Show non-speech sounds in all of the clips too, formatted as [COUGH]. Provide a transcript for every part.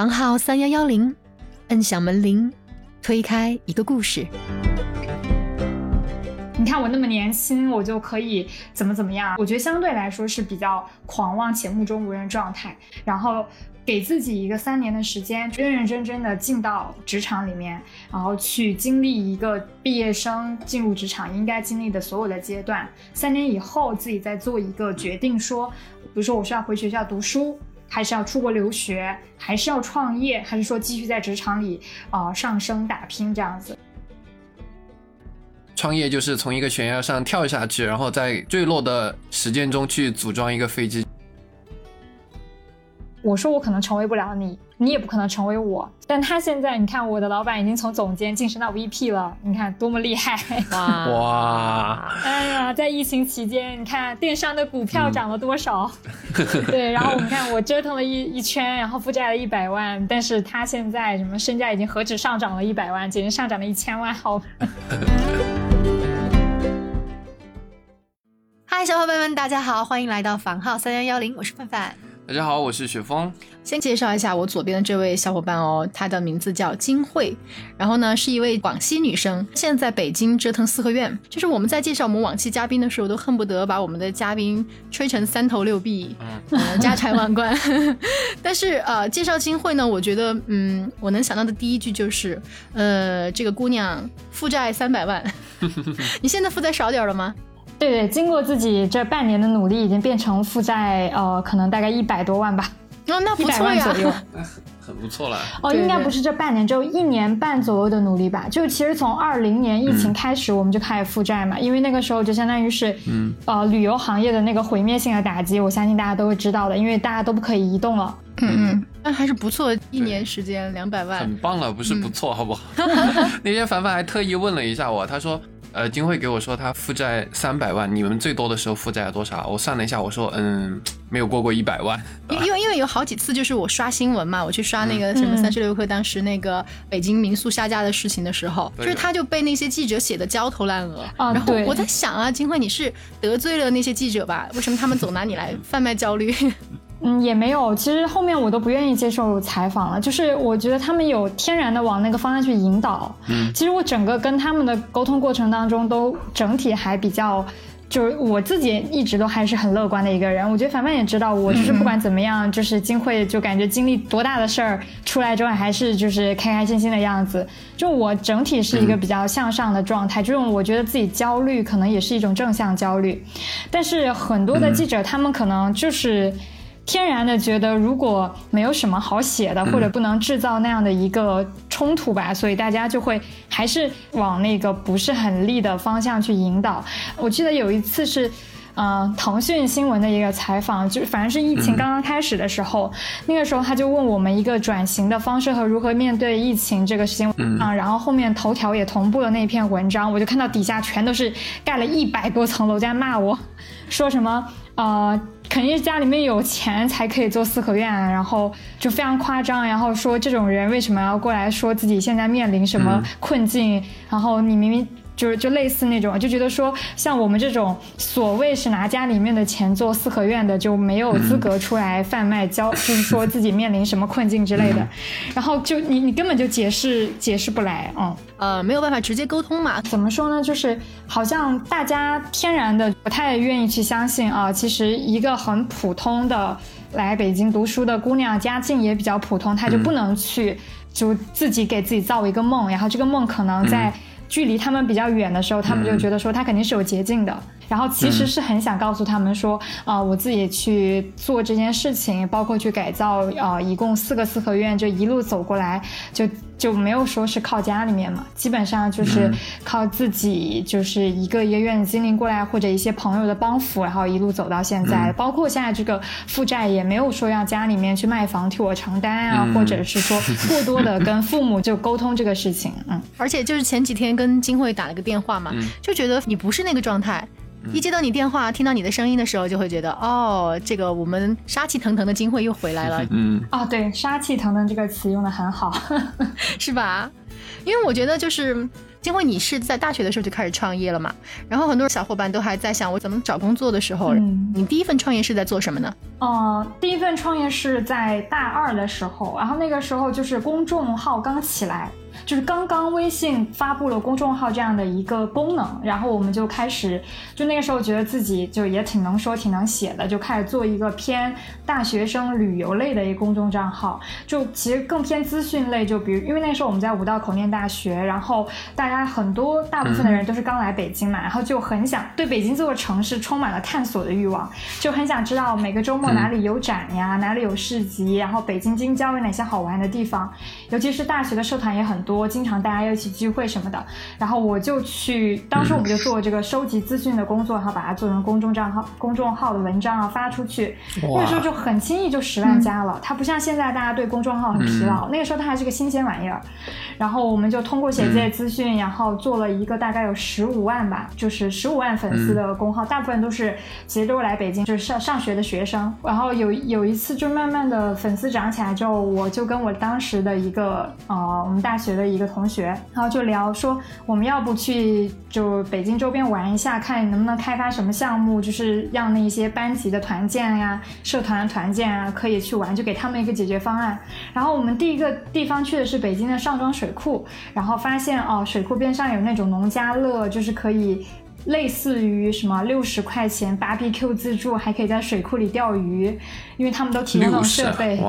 房号三幺幺零，摁响门铃，推开一个故事。你看我那么年轻，我就可以怎么怎么样？我觉得相对来说是比较狂妄且目中无人状态。然后给自己一个三年的时间，认认真真的进到职场里面，然后去经历一个毕业生进入职场应该经历的所有的阶段。三年以后，自己再做一个决定，说，比如说我是要回学校读书，还是要出国留学，还是要创业，还是说继续在职场里啊上升打拼这样子。创业就是从一个悬崖上跳下去，然后在坠落的时间中去组装一个飞机。我说我可能成为不了你，你也不可能成为我。但他现在，你看我的老板已经从总监晋升到 VP 了，你看多么厉害！哇哇！[LAUGHS] 哎呀，在疫情期间，你看电商的股票涨了多少？[LAUGHS] 对，然后我们看我折腾了一一圈，然后负债了一百万，但是他现在什么身价已经何止上涨了一百万，简直上涨了一千万，好。[LAUGHS] 嗨，小伙伴们，大家好，欢迎来到房号三幺幺零，我是范范。大家好，我是雪峰。先介绍一下我左边的这位小伙伴哦，她的名字叫金慧，然后呢是一位广西女生，现在在北京折腾四合院。就是我们在介绍我们往期嘉宾的时候，都恨不得把我们的嘉宾吹成三头六臂，嗯，家财万贯。但是呃，介绍金慧呢，我觉得嗯，我能想到的第一句就是，呃，这个姑娘负债三百万，[LAUGHS] 你现在负债少点了吗？对对，经过自己这半年的努力，已经变成负债，呃，可能大概一百多万吧。哦，那不错呀，[LAUGHS] 那很很不错了。哦，应该不是这半年，只有一年半左右的努力吧。就其实从二零年疫情开始，我们就开始负债嘛，因为那个时候就相当于是，嗯，呃，旅游行业的那个毁灭性的打击，我相信大家都会知道的，因为大家都不可以移动了。嗯嗯，那还是不错，一年时间两百万，很棒了，不是不错，好不好？[LAUGHS] 那天凡凡还特意问了一下我，他说。呃，金慧给我说他负债三百万，你们最多的时候负债了多少？我算了一下，我说嗯，没有过过一百万。[LAUGHS] 因为因为有好几次就是我刷新闻嘛，我去刷那个什么三十六氪当时那个北京民宿下架的事情的时候，就是他就被那些记者写的焦头烂额。啊，然后我在想啊，金慧你是得罪了那些记者吧？为什么他们总拿你来贩卖焦虑？嗯，也没有。其实后面我都不愿意接受采访了，就是我觉得他们有天然的往那个方向去引导。嗯，其实我整个跟他们的沟通过程当中，都整体还比较，就是我自己一直都还是很乐观的一个人。我觉得凡凡也知道，我就是不管怎么样，就是金慧就感觉经历多大的事儿出来之后，还是就是开开心心的样子。就我整体是一个比较向上的状态，这种我觉得自己焦虑可能也是一种正向焦虑，但是很多的记者他们可能就是。天然的觉得，如果没有什么好写的，或者不能制造那样的一个冲突吧，所以大家就会还是往那个不是很利的方向去引导。我记得有一次是，嗯，腾讯新闻的一个采访，就反正是疫情刚刚开始的时候，那个时候他就问我们一个转型的方式和如何面对疫情这个事情啊，然后后面头条也同步了那篇文章，我就看到底下全都是盖了一百多层楼在骂我，说什么呃。肯定是家里面有钱才可以做四合院，然后就非常夸张，然后说这种人为什么要过来说自己现在面临什么困境，然后你明明。就是就类似那种，就觉得说像我们这种所谓是拿家里面的钱做四合院的，就没有资格出来贩卖，交就是说自己面临什么困境之类的。[LAUGHS] 然后就你你根本就解释解释不来，嗯呃没有办法直接沟通嘛。怎么说呢？就是好像大家天然的不太愿意去相信啊，其实一个很普通的来北京读书的姑娘，家境也比较普通，她就不能去就自己给自己造一个梦，然后这个梦可能在。距离他们比较远的时候，他们就觉得说他肯定是有捷径的。然后其实是很想告诉他们说，啊，我自己去做这件事情，包括去改造，啊，一共四个四合院，就一路走过来，就就没有说是靠家里面嘛，基本上就是靠自己，就是一个一个院子经历过来，或者一些朋友的帮扶，然后一路走到现在。包括现在这个负债也没有说让家里面去卖房替我承担啊，或者是说 [LAUGHS] 过多的跟父母就沟通这个事情。嗯，而且就是前几天跟金慧打了个电话嘛，就觉得你不是那个状态。一接到你电话，听到你的声音的时候，就会觉得哦，这个我们杀气腾腾的金慧又回来了。嗯，哦，对，杀气腾腾这个词用的很好，[LAUGHS] 是吧？因为我觉得就是金慧，你是在大学的时候就开始创业了嘛？然后很多小伙伴都还在想我怎么找工作的时候，你第一份创业是在做什么呢？哦，第一份创业是在大二的时候，然后那个时候就是公众号刚起来。就是刚刚微信发布了公众号这样的一个功能，然后我们就开始，就那个时候觉得自己就也挺能说、挺能写的，就开始做一个偏大学生旅游类的一个公众账号，就其实更偏资讯类。就比如，因为那时候我们在五道口念大学，然后大家很多大部分的人都是刚来北京嘛，然后就很想对北京这座城市充满了探索的欲望，就很想知道每个周末哪里有展呀，哪里有市集，然后北京京郊有哪些好玩的地方，尤其是大学的社团也很。多经常大家要一起聚会什么的，然后我就去，当时我们就做这个收集资讯的工作，然后把它做成公众账号、公众号的文章啊发出去。那个时候就很轻易就十万加了，它不像现在大家对公众号很疲劳，那个时候它还是个新鲜玩意儿。然后我们就通过写这些资讯，然后做了一个大概有十五万吧，就是十五万粉丝的公号，大部分都是其实都是来北京就是上上学的学生。然后有有一次就慢慢的粉丝涨起来之后，我就跟我当时的一个呃我们大学的。一个同学，然后就聊说，我们要不去就北京周边玩一下，看能不能开发什么项目，就是让那些班级的团建呀、社团团建啊，可以去玩，就给他们一个解决方案。然后我们第一个地方去的是北京的上庄水库，然后发现哦，水库边上有那种农家乐，就是可以类似于什么六十块钱 BBQ 自助，还可以在水库里钓鱼，因为他们都提供那种设备。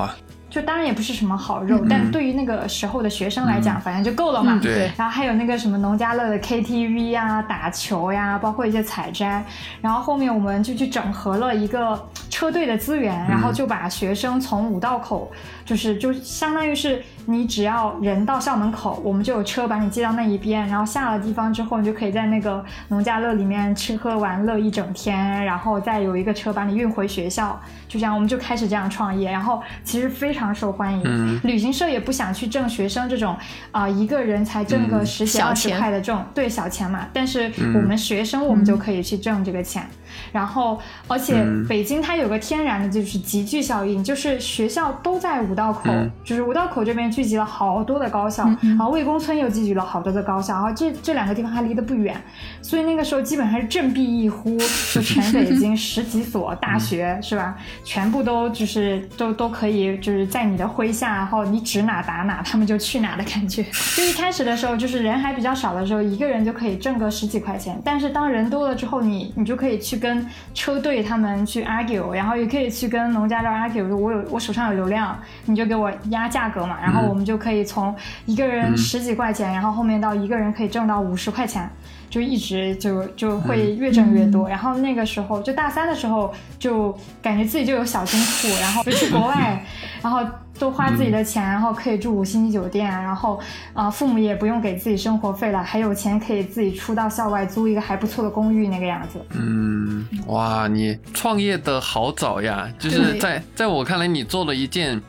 就当然也不是什么好肉，但对于那个时候的学生来讲，反正就够了嘛。对。然后还有那个什么农家乐的 KTV 啊，打球呀，包括一些采摘。然后后面我们就去整合了一个车队的资源，然后就把学生从五道口，就是就相当于是。你只要人到校门口，我们就有车把你接到那一边，然后下了地方之后，你就可以在那个农家乐里面吃喝玩乐一整天，然后再有一个车把你运回学校，就这样，我们就开始这样创业，然后其实非常受欢迎。嗯，旅行社也不想去挣学生这种啊一个人才挣个十几二十块的这种对小钱嘛，但是我们学生我们就可以去挣这个钱。然后，而且北京它有个天然的就是集聚效应，就是学校都在五道口，就是五道口这边聚集了好多的高校，然后魏公村又聚集了好多的高校，然后这这两个地方还离得不远，所以那个时候基本上是振臂一呼，就全北京十几所大学是吧，全部都就是都都可以就是在你的麾下，然后你指哪打哪，他们就去哪的感觉。[LAUGHS] 就一开始的时候，就是人还比较少的时候，一个人就可以挣个十几块钱，但是当人多了之后，你你就可以去。跟车队他们去 argue，然后也可以去跟农家乐 argue，我有我手上有流量，你就给我压价格嘛，然后我们就可以从一个人十几块钱，然后后面到一个人可以挣到五十块钱。就一直就就会越挣越多，然后那个时候就大三的时候就感觉自己就有小金库，[LAUGHS] 然后就去国外，[LAUGHS] 然后都花自己的钱，然后可以住五星级酒店，然后啊父母也不用给自己生活费了，还有钱可以自己出到校外租一个还不错的公寓那个样子。嗯，哇，你创业的好早呀！就是在在我看来，你做了一件。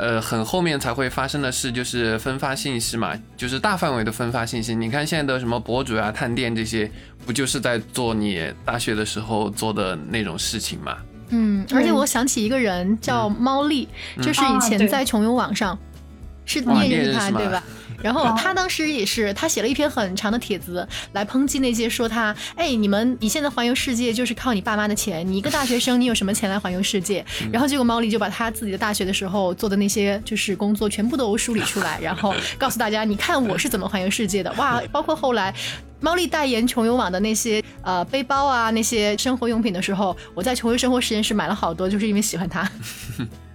呃，很后面才会发生的事就是分发信息嘛，就是大范围的分发信息。你看现在的什么博主啊、探店这些，不就是在做你大学的时候做的那种事情吗？嗯，而且我想起一个人叫猫丽，就是以前在穷游网上，是你也认识他对吧？然后他当时也是，他写了一篇很长的帖子来抨击那些说他，哎，你们你现在环游世界就是靠你爸妈的钱，你一个大学生，你有什么钱来环游世界？然后结果猫里就把他自己的大学的时候做的那些就是工作全部都梳理出来，然后告诉大家，你看我是怎么环游世界的，哇，包括后来猫丽代言穷游网的那些呃背包啊那些生活用品的时候，我在穷游生活实验室买了好多，就是因为喜欢它。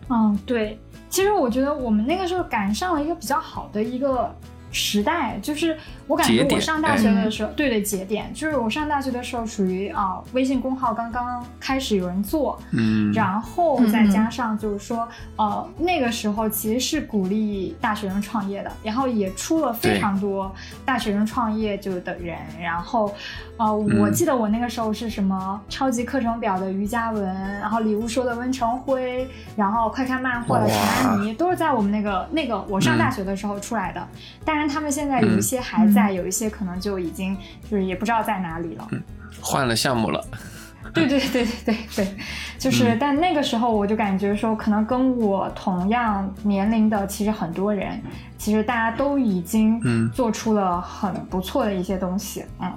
嗯，[LAUGHS] 对。其实我觉得我们那个时候赶上了一个比较好的一个时代，就是我感觉我上大学的时候，对对节点，就是我上大学的时候属于啊，微信公号刚刚开始有人做，嗯，然后再加上就是说，呃，那个时候其实是鼓励大学生创业的，然后也出了非常多大学生创业就的人，然后。呃，我记得我那个时候是什么超级课程表的于佳文，然后礼物说的温成辉，然后快看漫画的陈安妮，都是在我们那个那个我上大学的时候出来的。当然，他们现在有一些还在，有一些可能就已经就是也不知道在哪里了，嗯换了项目了。[LAUGHS] 对对对对对对，就是，但那个时候我就感觉说，可能跟我同样年龄的，其实很多人，其实大家都已经做出了很不错的一些东西，嗯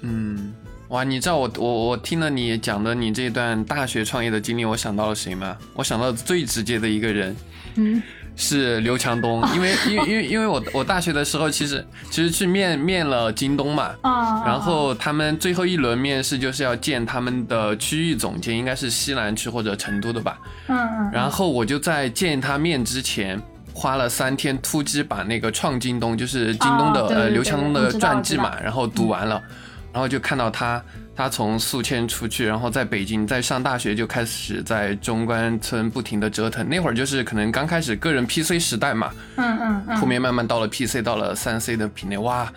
嗯，哇，你知道我我我听了你讲的你这段大学创业的经历，我想到了谁吗？我想到最直接的一个人，嗯。是刘强东，因为 [LAUGHS] 因为因为因为我我大学的时候其实其实去面面了京东嘛，啊，然后他们最后一轮面试就是要见他们的区域总监，应该是西南区或者成都的吧，嗯嗯，然后我就在见他面之前花了三天突击把那个创京东就是京东的呃刘强东的传记嘛，然后读完了，然后就看到他。他从宿迁出去，然后在北京，在上大学就开始在中关村不停的折腾。那会儿就是可能刚开始个人 PC 时代嘛，嗯嗯嗯，后面慢慢到了 PC，到了三 C 的品类。哇，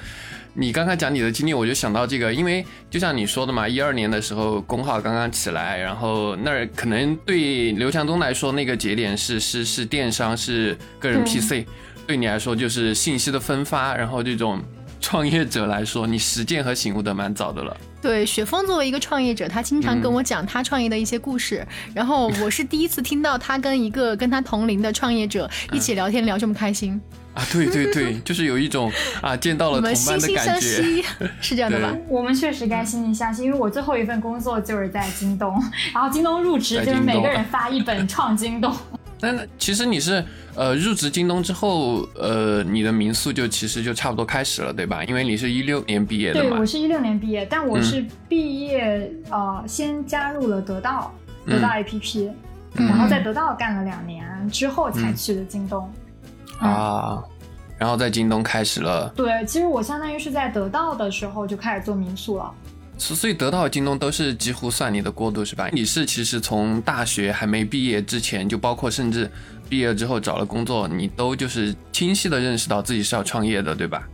你刚刚讲你的经历，我就想到这个，因为就像你说的嘛，一二年的时候工号刚刚起来，然后那儿可能对刘强东来说那个节点是是是电商，是个人 PC，对你来说就是信息的分发，然后这种。创业者来说，你实践和醒悟的蛮早的了。对，雪峰作为一个创业者，他经常跟我讲他创业的一些故事。然后我是第一次听到他跟一个跟他同龄的创业者一起聊天聊这么开心啊！对对对，就是有一种啊见到了同伴的感觉，[LAUGHS] 是这样的吧？我们确实该惺惺相惜，因为我最后一份工作就是在京东，然后京东入职就是每个人发一本《创京东》。那其实你是呃入职京东之后，呃你的民宿就其实就差不多开始了，对吧？因为你是一六年毕业的嘛。对，我是一六年毕业，但我是毕业呃先加入了得到得到 APP，然后在得到干了两年之后才去的京东。啊，然后在京东开始了。对，其实我相当于是在得到的时候就开始做民宿了。所以得到京东都是几乎算你的过渡是吧？你是其实从大学还没毕业之前，就包括甚至毕业之后找了工作，你都就是清晰的认识到自己是要创业的，对吧？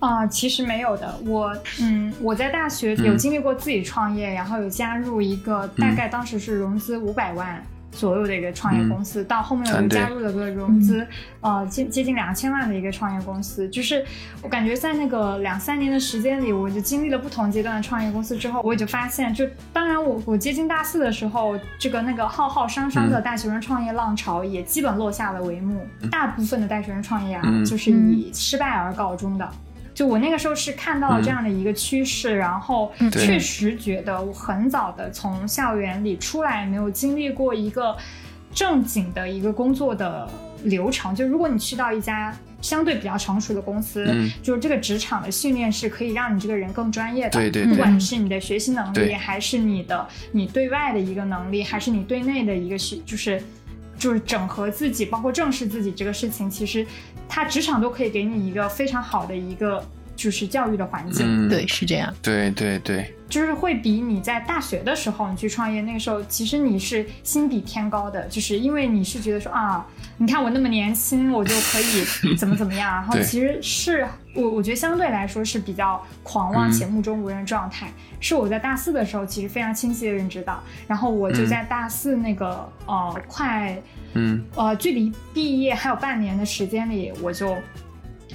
啊，其实没有的。我嗯，我在大学有经历过自己创业，然后有加入一个大概当时是融资五百万。左右的一个创业公司，到后面我又加入了个融资，呃，接接近两千万的一个创业公司。就是我感觉在那个两三年的时间里，我就经历了不同阶段的创业公司之后，我也就发现，就当然我我接近大四的时候，这个那个浩浩汤汤的大学生创业浪潮也基本落下了帷幕。大部分的大学生创业啊，就是以失败而告终的。就我那个时候是看到了这样的一个趋势，然后确实觉得我很早的从校园里出来，没有经历过一个正经的一个工作的流程。就如果你去到一家相对比较成熟的公司，就是这个职场的训练是可以让你这个人更专业的。对对。不管是你的学习能力，还是你的你对外的一个能力，还是你对内的一个学，就是就是整合自己，包括正视自己这个事情，其实。他职场都可以给你一个非常好的一个就是教育的环境，对，是这样，对对对，就是会比你在大学的时候你去创业那个时候，其实你是心比天高的，就是因为你是觉得说啊，你看我那么年轻，我就可以怎么怎么样，[LAUGHS] 然后其实是我我觉得相对来说是比较狂妄且目中无人状态，是我在大四的时候其实非常清晰的认知到，然后我就在大四那个呃快。嗯，呃，距离毕业还有半年的时间里，我就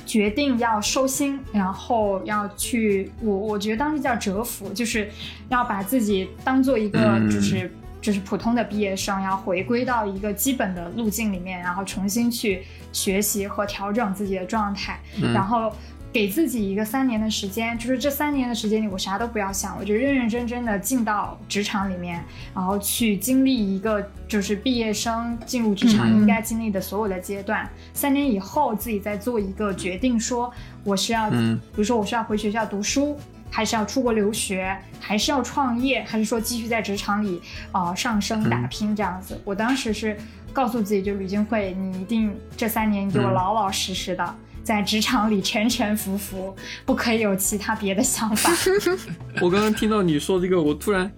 决定要收心，然后要去，我我觉得当时叫蛰伏，就是要把自己当做一个就是就是普通的毕业生，要回归到一个基本的路径里面，然后重新去学习和调整自己的状态，然后。给自己一个三年的时间，就是这三年的时间里，我啥都不要想，我就认认真真的进到职场里面，然后去经历一个就是毕业生进入职场应该经历的所有的阶段。三年以后，自己再做一个决定，说我是要，比如说我是要回学校读书，还是要出国留学，还是要创业，还是说继续在职场里啊上升打拼这样子。我当时是告诉自己，就吕金慧，你一定这三年你给我老老实实的。在职场里沉沉浮浮，不可以有其他别的想法。[LAUGHS] 我刚刚听到你说这个，我突然，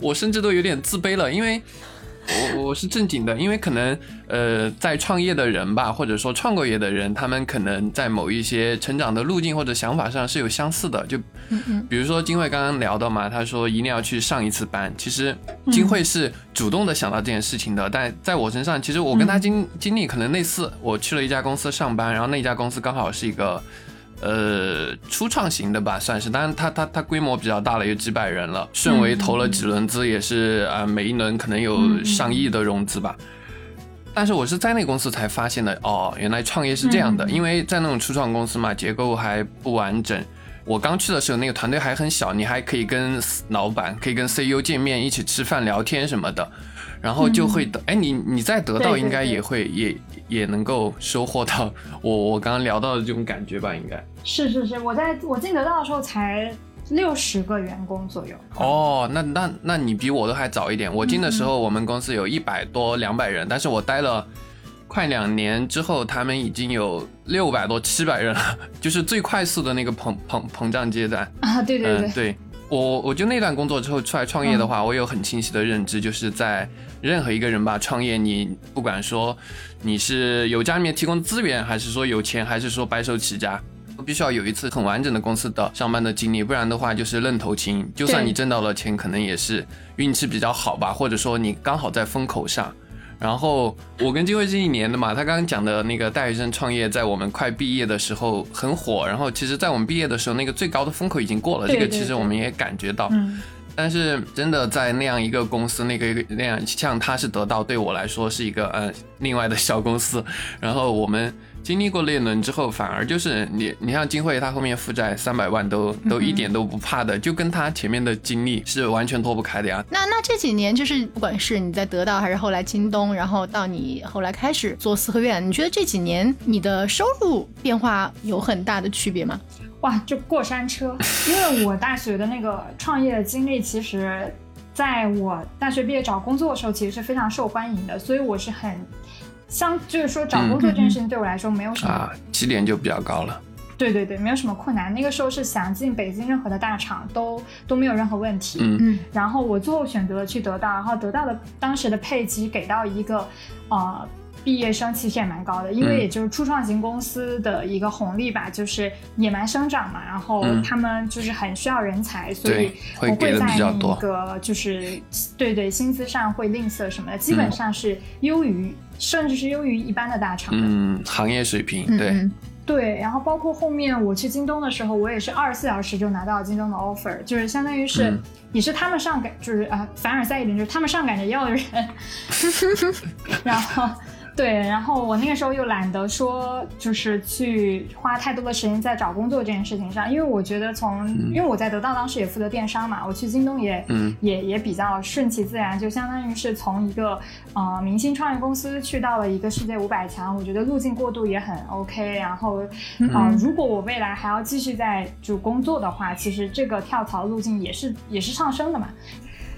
我甚至都有点自卑了，因为。我我是正经的，因为可能呃，在创业的人吧，或者说创过业的人，他们可能在某一些成长的路径或者想法上是有相似的。就比如说金慧刚刚聊到嘛，他说一定要去上一次班。其实金慧是主动的想到这件事情的，但在我身上，其实我跟他经经历可能类似。我去了一家公司上班，然后那家公司刚好是一个呃初创型的吧，算是，当然它它它规模比较大了，有几百人了。顺为投了几轮资，也是啊，每一轮可能有上亿的融资吧。但是我是在那公司才发现的，哦，原来创业是这样的，因为在那种初创公司嘛，结构还不完整。我刚去的时候，那个团队还很小，你还可以跟老板、可以跟 CEO 见面，一起吃饭聊天什么的，然后就会得，哎，你你在得到应该也会也也能够收获到我我刚刚聊到的这种感觉吧？应该是是是，我在我进得到的时候才。六十个员工左右哦，那那那你比我都还早一点。我进的时候，我们公司有一百多两百人，但是我待了快两年之后，他们已经有六百多七百人了，[LAUGHS] 就是最快速的那个膨膨膨胀阶段啊！对对对，对我我就那段工作之后出来创业的话，我有很清晰的认知，就是在任何一个人吧创业，你不管说你是有家里面提供资源，还是说有钱，还是说白手起家。都必须要有一次很完整的公司的上班的经历，不然的话就是愣头青。就算你挣到了钱，可能也是运气比较好吧，或者说你刚好在风口上。然后我跟金辉是一年的嘛，他刚刚讲的那个大学生创业，在我们快毕业的时候很火。然后其实，在我们毕业的时候，那个最高的风口已经过了，这个其实我们也感觉到。但是真的在那样一个公司，那个那样像他是得到，对我来说是一个呃另外的小公司。然后我们经历过那轮之后，反而就是你你像金慧，他后面负债三百万都都一点都不怕的，就跟他前面的经历是完全脱不开的呀。那那这几年就是不管是你在得到还是后来京东，然后到你后来开始做四合院，你觉得这几年你的收入变化有很大的区别吗？哇，就过山车！因为我大学的那个创业的经历，其实在我大学毕业找工作的时候，其实是非常受欢迎的，所以我是很相，就是说找工作这件事情对我来说没有什么啊，起点就比较高了。对对对，没有什么困难。那个时候是想进北京任何的大厂都都没有任何问题。嗯嗯。然后我最后选择了去得到，然后得到的当时的配给给到一个啊。毕业生其实也蛮高的，因为也就是初创型公司的一个红利吧，就是野蛮生长嘛，然后他们就是很需要人才，所以不会在那个就是对对薪资上会吝啬什么的，基本上是优于甚至是优于一般的大厂。嗯，行业水平对。对，然后包括后面我去京东的时候，我也是二十四小时就拿到京东的 offer，就是相当于是你是他们上赶，就是啊凡尔赛一点，就是他们上赶着要的人，[LAUGHS] 然后。对，然后我那个时候又懒得说，就是去花太多的时间在找工作这件事情上，因为我觉得从，因为我在得到当时也负责电商嘛，我去京东也，也也比较顺其自然，就相当于是从一个呃明星创业公司去到了一个世界五百强，我觉得路径过渡也很 OK。然后，啊，如果我未来还要继续在就工作的话，其实这个跳槽路径也是也是上升的嘛，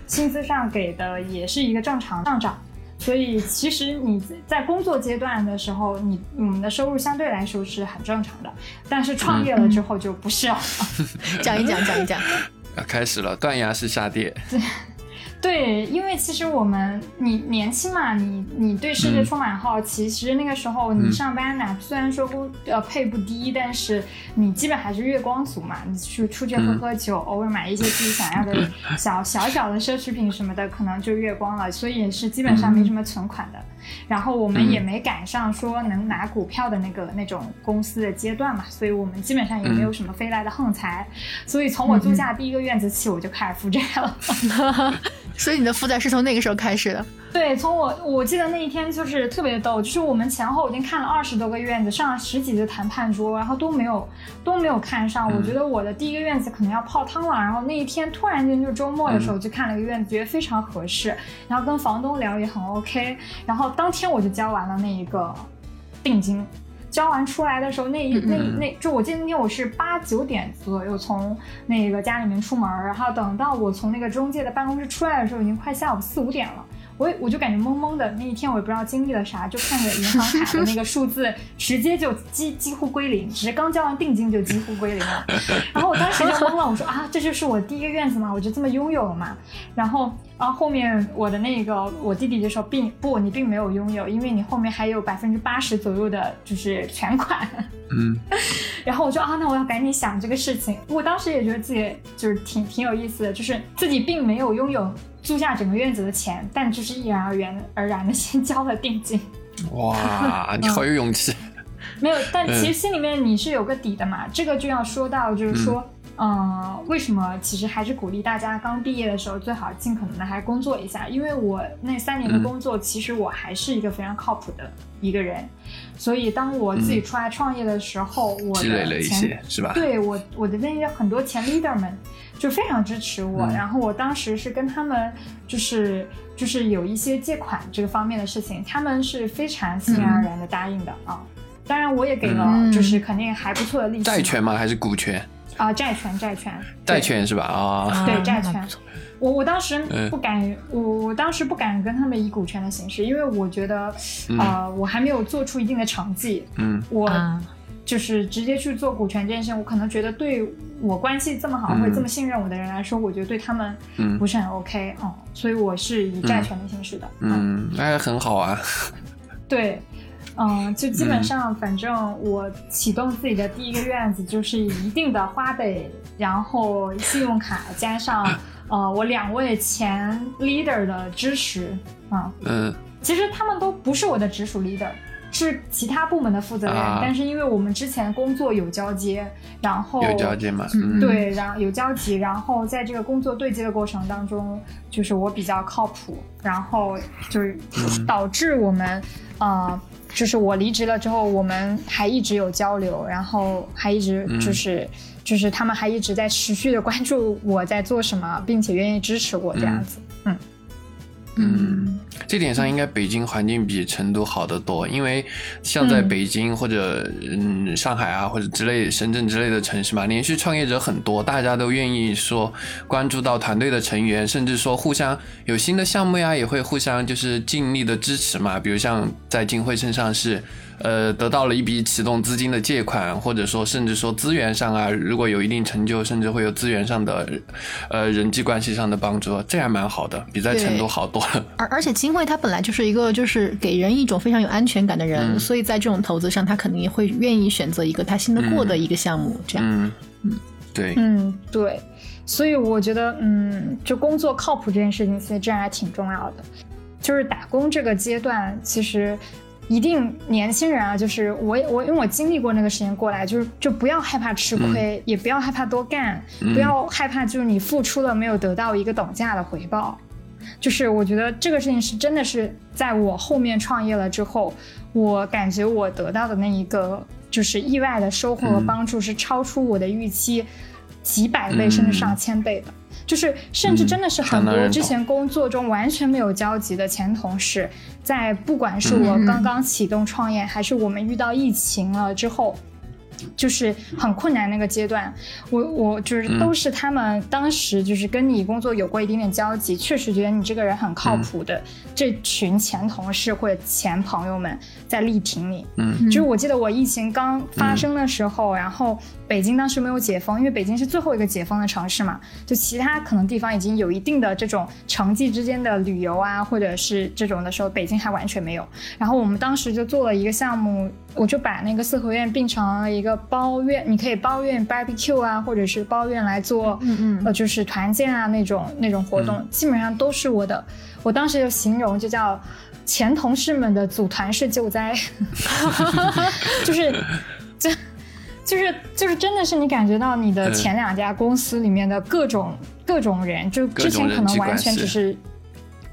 薪资上给的也是一个正常上涨。所以其实你在工作阶段的时候，你我们的收入相对来说是很正常的，但是创业了之后就不是了。[LAUGHS] 讲一讲，讲一讲。[LAUGHS] 要开始了，断崖式下跌。[LAUGHS] 对。对，因为其实我们你年轻嘛，你你对世界充满好奇。其实那个时候你上班呢，虽然说工呃配不低，但是你基本还是月光族嘛。你去出去喝喝酒，偶尔买一些自己想要的 [LAUGHS] 小小小的奢侈品什么的，可能就月光了。所以也是基本上没什么存款的。然后我们也没赶上说能拿股票的那个那种公司的阶段嘛，所以我们基本上也没有什么飞来的横财。所以从我租下第一个院子起，我就开始负债了。[LAUGHS] 所以你的负债是从那个时候开始的？对，从我我记得那一天就是特别逗，就是我们前后已经看了二十多个院子，上了十几个谈判桌，然后都没有都没有看上。我觉得我的第一个院子可能要泡汤了。然后那一天突然间就周末的时候去看了一个院子，觉得非常合适，然后跟房东聊也很 OK，然后当天我就交完了那一个定金。交完出来的时候，那一那那就我记得那天我是八九点左右从那个家里面出门，然后等到我从那个中介的办公室出来的时候，已经快下午四五点了。我我就感觉懵懵的，那一天我也不知道经历了啥，就看着银行卡的那个数字直接就几几乎归零，只是刚交完定金就几乎归零了。[LAUGHS] 然后我当时就懵了，我说啊，这就是我第一个院子吗？我就这么拥有了嘛？然后然后后面我的那个我弟弟就说，并不，你并没有拥有，因为你后面还有百分之八十左右的就是全款。嗯。[LAUGHS] 然后我说啊，那我要赶紧想这个事情。我当时也觉得自己就是挺挺有意思的，就是自己并没有拥有。租下整个院子的钱，但就是毅然而然而然的先交了定金。哇，你好有勇气！[LAUGHS] 没有，但其实心里面你是有个底的嘛。这个就要说到，就是说。嗯，为什么？其实还是鼓励大家刚毕业的时候，最好尽可能的还工作一下。因为我那三年的工作，其实我还是一个非常靠谱的一个人。所以当我自己出来创业的时候，我积累了一些，是吧？对我，我的那些很多前 leader 们就非常支持我。然后我当时是跟他们，就是就是有一些借款这个方面的事情，他们是非常欣然而然的答应的啊。当然，我也给了，就是肯定还不错的利息。债权吗？还是股权？啊，债权，债权，债权是吧？啊，对，债权。我我当时不敢，我我当时不敢跟他们以股权的形式，因为我觉得，呃，我还没有做出一定的成绩。嗯，我就是直接去做股权这件事，我可能觉得对我关系这么好或者这么信任我的人来说，我觉得对他们不是很 OK。嗯，所以我是以债权的形式的。嗯，那也很好啊。[LAUGHS] 对。嗯，就基本上，反正我启动自己的第一个院子，就是一定的花呗，然后信用卡加上呃我两位前 leader 的支持啊。嗯。其实他们都不是我的直属 leader，是其他部门的负责人。但是因为我们之前工作有交接，然后有交接嘛？对，然后有交集，然后在这个工作对接的过程当中，就是我比较靠谱，然后就是导致我们啊。就是我离职了之后，我们还一直有交流，然后还一直就是，就是他们还一直在持续的关注我在做什么，并且愿意支持我这样子，嗯。嗯，这点上应该北京环境比成都好得多，因为像在北京或者嗯上海啊或者之类深圳之类的城市嘛，连续创业者很多，大家都愿意说关注到团队的成员，甚至说互相有新的项目呀，也会互相就是尽力的支持嘛。比如像在金汇身上是。呃，得到了一笔启动资金的借款，或者说甚至说资源上啊，如果有一定成就，甚至会有资源上的，呃，人际关系上的帮助，这还蛮好的，比在成都好多了。而而且金汇他本来就是一个就是给人一种非常有安全感的人，所以在这种投资上，他肯定会愿意选择一个他信得过的一个项目。这样，嗯嗯，对，嗯对，所以我觉得，嗯，就工作靠谱这件事情，其实这样还挺重要的。就是打工这个阶段，其实。一定年轻人啊，就是我我因为我经历过那个时间过来，就是就不要害怕吃亏，也不要害怕多干，不要害怕就是你付出了没有得到一个等价的回报。就是我觉得这个事情是真的是在我后面创业了之后，我感觉我得到的那一个就是意外的收获和帮助是超出我的预期几百倍甚至上千倍的。就是甚至真的是很多之前工作中完全没有交集的前同事。在不管是我刚刚启动创业，还是我们遇到疫情了之后。就是很困难那个阶段，我我就是都是他们当时就是跟你工作有过一点点交集，确实觉得你这个人很靠谱的这群前同事或者前朋友们在力挺你。嗯，就是我记得我疫情刚发生的时候，然后北京当时没有解封，因为北京是最后一个解封的城市嘛，就其他可能地方已经有一定的这种城际之间的旅游啊，或者是这种的时候，北京还完全没有。然后我们当时就做了一个项目。我就把那个四合院变成了一个包院，你可以包院 barbecue 啊，或者是包院来做，嗯嗯，呃，就是团建啊那种那种活动，基本上都是我的。我当时就形容就叫前同事们的组团式救灾，[LAUGHS] [LAUGHS] [LAUGHS] 就是，就，就是就是真的是你感觉到你的前两家公司里面的各种各种人，就之前可能完全只是。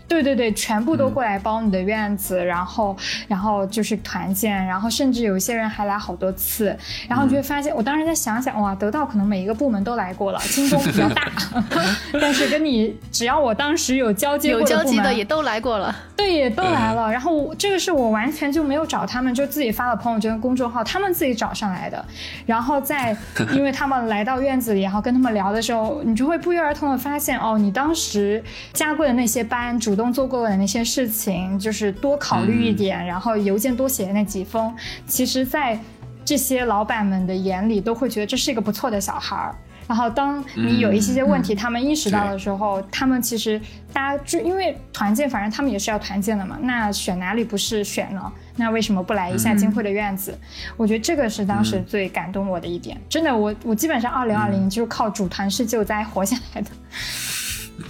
对对对，全部都过来包你的院子，然后，然后就是团建，然后甚至有一些人还来好多次，然后就会发现，我当时在想想，哇，得到可能每一个部门都来过了，[LAUGHS] 京东比较大，[LAUGHS] 但是跟你只要我当时有交接有交集的也都来过了，对，也都来了。然后这个是我完全就没有找他们，就自己发了朋友圈、公众号，他们自己找上来的。然后在因为他们来到院子里，然后跟他们聊的时候，你就会不约而同的发现，哦，你当时加过的那些班，主动。做过的那些事情，就是多考虑一点，然后邮件多写那几封。其实，在这些老板们的眼里，都会觉得这是一个不错的小孩儿。然后，当你有一些些问题，他们意识到的时候，他们其实大家就因为团建，反正他们也是要团建的嘛。那选哪里不是选呢？那为什么不来一下金汇的院子？我觉得这个是当时最感动我的一点。真的，我我基本上二零二零就是靠组团式救灾活下来的。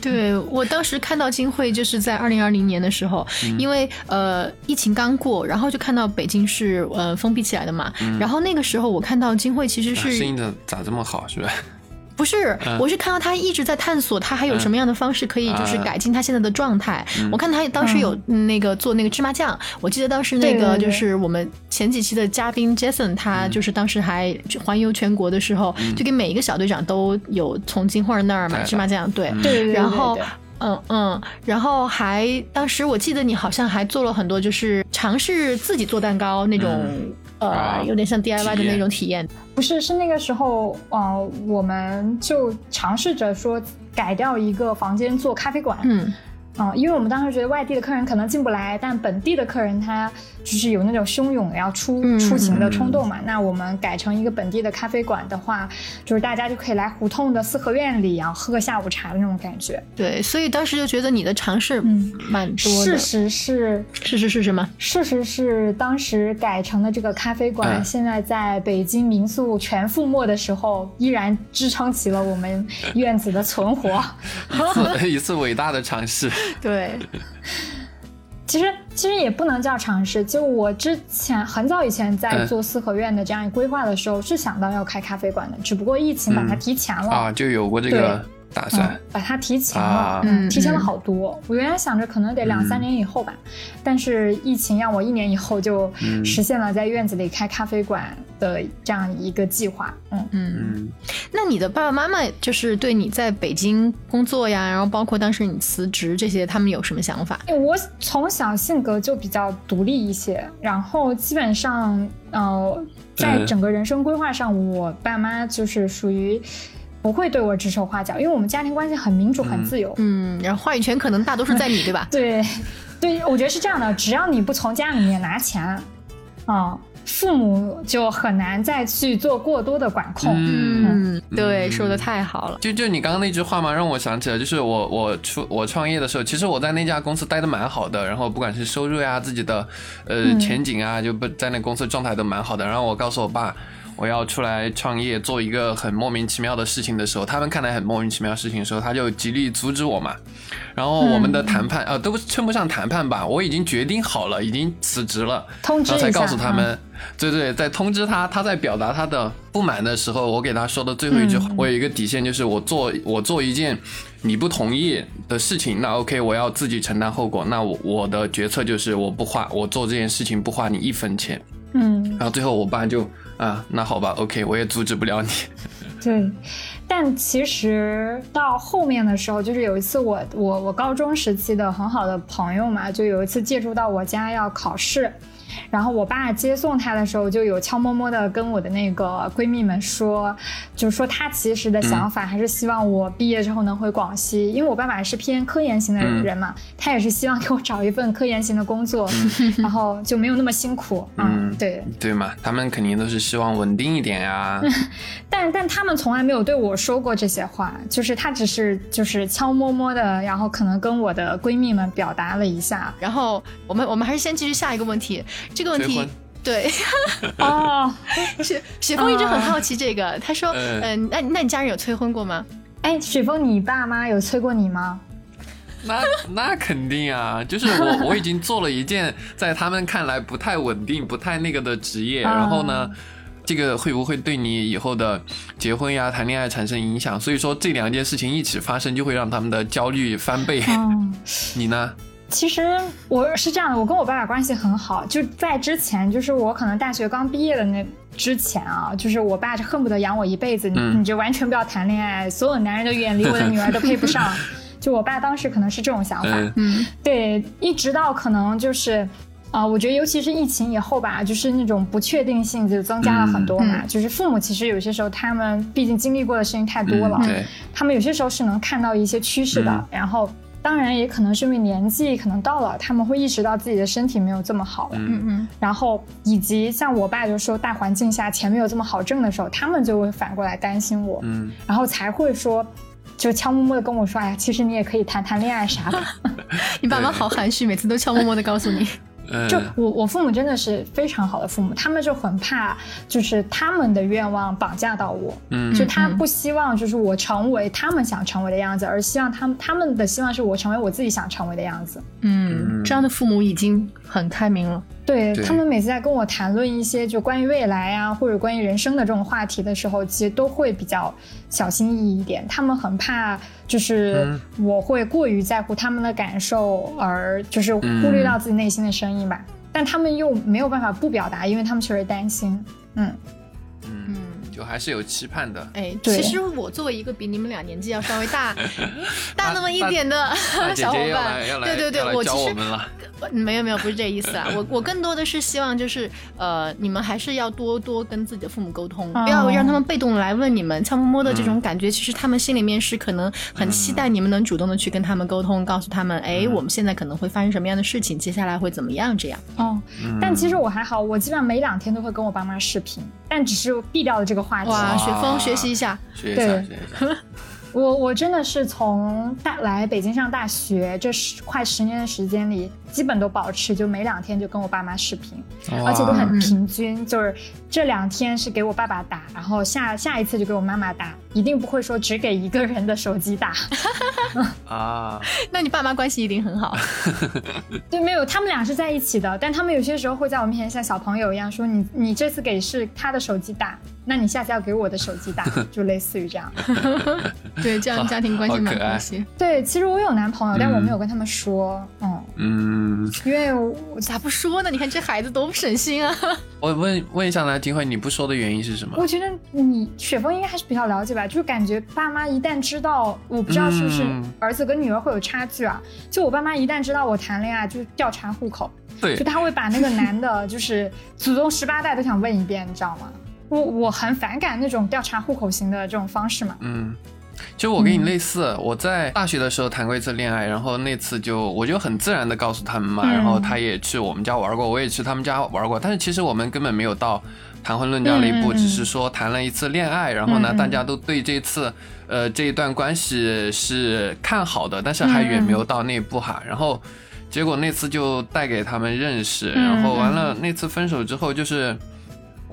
对我当时看到金汇，就是在二零二零年的时候，因为呃疫情刚过，然后就看到北京是呃封闭起来的嘛，然后那个时候我看到金汇其实是生意的咋这么好，是吧？不是，我是看到他一直在探索，他还有什么样的方式可以就是改进他现在的状态。我看他当时有那个做那个芝麻酱，我记得当时那个就是我们前几期的嘉宾 Jason，他就是当时还环游全国的时候，就给每一个小队长都有从金花那儿买芝麻酱，对。对，然后嗯嗯，然后还当时我记得你好像还做了很多，就是尝试自己做蛋糕那种。呃，有点像 DIY 的那种体验，不是，是那个时候，呃，我们就尝试着说改掉一个房间做咖啡馆，嗯。啊，因为我们当时觉得外地的客人可能进不来，但本地的客人他就是有那种汹涌要出出行的冲动嘛。那我们改成一个本地的咖啡馆的话，就是大家就可以来胡同的四合院里，然后喝个下午茶的那种感觉。对，所以当时就觉得你的尝试蛮多的。事实是，事实是什么？事实是当时改成的这个咖啡馆，现在在北京民宿全覆没的时候，依然支撑起了我们院子的存活。一 [LAUGHS] 次 [LAUGHS] 一次伟大的尝试。对，其实其实也不能叫尝试。就我之前很早以前在做四合院的这样一规划的时候，是想到要开咖啡馆的，只不过疫情把它提前了啊，就有过这个。打算把它提前了，嗯，提前了好多。我原来想着可能得两三年以后吧，但是疫情让我一年以后就实现了在院子里开咖啡馆的这样一个计划。嗯嗯，那你的爸爸妈妈就是对你在北京工作呀，然后包括当时你辞职这些，他们有什么想法？我从小性格就比较独立一些，然后基本上呃，在整个人生规划上，我爸妈就是属于。不会对我指手画脚，因为我们家庭关系很民主、很自由。嗯，然后话语权可能大多数在你，[LAUGHS] 对吧？对，对，我觉得是这样的，只要你不从家里面拿钱，啊，父母就很难再去做过多的管控。嗯，对，说的太好了。就就你刚刚那句话嘛，让我想起了，就是我我出我创业的时候，其实我在那家公司待的蛮好的，然后不管是收入呀、自己的呃前景啊，就不在那公司状态都蛮好的。然后我告诉我爸。我要出来创业，做一个很莫名其妙的事情的时候，他们看来很莫名其妙事情的时候，他就极力阻止我嘛。然后我们的谈判啊，都称不上谈判吧，我已经决定好了，已经辞职了，通知然后才告诉他们，对对，在通知他，他在表达他的不满的时候，我给他说的最后一句话，我有一个底线，就是我做我做一件你不同意的事情，那 OK，我要自己承担后果。那我我的决策就是我不花，我做这件事情不花你一分钱。嗯，然后最后我爸就。啊，那好吧，OK，我也阻止不了你。[LAUGHS] 对，但其实到后面的时候，就是有一次我我我高中时期的很好的朋友嘛，就有一次借住到我家要考试。然后我爸接送她的时候，就有悄摸摸的跟我的那个闺蜜们说，就是说他其实的想法还是希望我毕业之后能回广西，因为我爸爸是偏科研型的人嘛，他也是希望给我找一份科研型的工作，[LAUGHS] 然后就没有那么辛苦。嗯，对 [LAUGHS] 对嘛，他们肯定都是希望稳定一点呀。[LAUGHS] 但但他们从来没有对我说过这些话，就是他只是就是悄摸摸的，然后可能跟我的闺蜜们表达了一下。然后我们我们还是先继续下一个问题。这个问题，对，[LAUGHS] 哦，[LAUGHS] 雪雪峰一直很好奇这个。他说，嗯，那那你家人有催婚过吗？哎，雪峰，你爸妈有催过你吗？那那肯定啊，就是我 [LAUGHS] 我已经做了一件在他们看来不太稳定、不太那个的职业，然后呢，这个会不会对你以后的结婚呀、谈恋爱产生影响？所以说这两件事情一起发生，就会让他们的焦虑翻倍。你呢？其实我是这样的，我跟我爸爸关系很好。就在之前，就是我可能大学刚毕业的那之前啊，就是我爸就恨不得养我一辈子，你你就完全不要谈恋爱，所有男人都远离我的女儿都配不上。就我爸当时可能是这种想法，嗯，对。一直到可能就是啊，我觉得尤其是疫情以后吧，就是那种不确定性就增加了很多嘛。就是父母其实有些时候他们毕竟经历过的事情太多了，他们有些时候是能看到一些趋势的，然后。当然，也可能是因为年纪可能到了，他们会意识到自己的身体没有这么好了。嗯嗯。然后，以及像我爸就说，大环境下钱没有这么好挣的时候，他们就会反过来担心我。嗯。然后才会说，就悄摸摸的跟我说：“哎呀，其实你也可以谈谈恋爱啥的。[LAUGHS] ”你爸妈好含蓄，每次都悄摸摸的告诉你。就我我父母真的是非常好的父母，他们就很怕就是他们的愿望绑架到我，嗯，就他不希望就是我成为他们想成为的样子，而希望他们他们的希望是我成为我自己想成为的样子。嗯，这样的父母已经很开明了。对他们每次在跟我谈论一些就关于未来啊或者关于人生的这种话题的时候，其实都会比较小心翼翼一点，他们很怕就是我会过于在乎他们的感受，而就是忽略到自己内心的声音吧。但他们又没有办法不表达，因为他们确实担心。嗯嗯。就还是有期盼的。哎，其实我作为一个比你们俩年纪要稍微大 [LAUGHS] 大那么一点的小伙伴，对对对，我其实。没有没有，不是这意思啊。我我更多的是希望就是呃，你们还是要多多跟自己的父母沟通，不要让他们被动来问你们，悄摸摸的这种感觉，其实他们心里面是可能很期待你们能主动的去跟他们沟通，告诉他们，哎，我们现在可能会发生什么样的事情，接下来会怎么样这样。哦，但其实我还好，我基本上每两天都会跟我爸妈视频，但只是避掉了这个。哇，雪峰学习一下，学一下，学一下。[LAUGHS] 我我真的是从大来北京上大学这十快十年的时间里，基本都保持就每两天就跟我爸妈视频，而且都很平均，就是这两天是给我爸爸打，然后下下一次就给我妈妈打，一定不会说只给一个人的手机打。[LAUGHS] 啊，那你爸妈关系一定很好。[LAUGHS] 对，没有，他们俩是在一起的，但他们有些时候会在我面前像小朋友一样说你你这次给是他的手机打，那你下次要给我的手机打，[LAUGHS] 就类似于这样。[LAUGHS] 对，这样家庭关系蛮和谐。对，其实我有男朋友，但我没有跟他们说。嗯嗯，因为我咋不说呢？你看这孩子多不省心啊！[LAUGHS] 我问问一下来，金慧，你不说的原因是什么？我觉得你雪峰应该还是比较了解吧，就是感觉爸妈一旦知道，我不知道是不是儿子跟女儿会有差距啊。就我爸妈一旦知道我谈恋爱，就调查户口，对，就他会把那个男的，就是祖宗十八代都想问一遍，你知道吗？我我很反感那种调查户口型的这种方式嘛。嗯。就我跟你类似，我在大学的时候谈过一次恋爱，然后那次就我就很自然的告诉他们嘛，然后他也去我们家玩过，我也去他们家玩过，但是其实我们根本没有到谈婚论嫁那一步，只是说谈了一次恋爱，然后呢，大家都对这次呃这一段关系是看好的，但是还远没有到那一步哈。然后结果那次就带给他们认识，然后完了那次分手之后，就是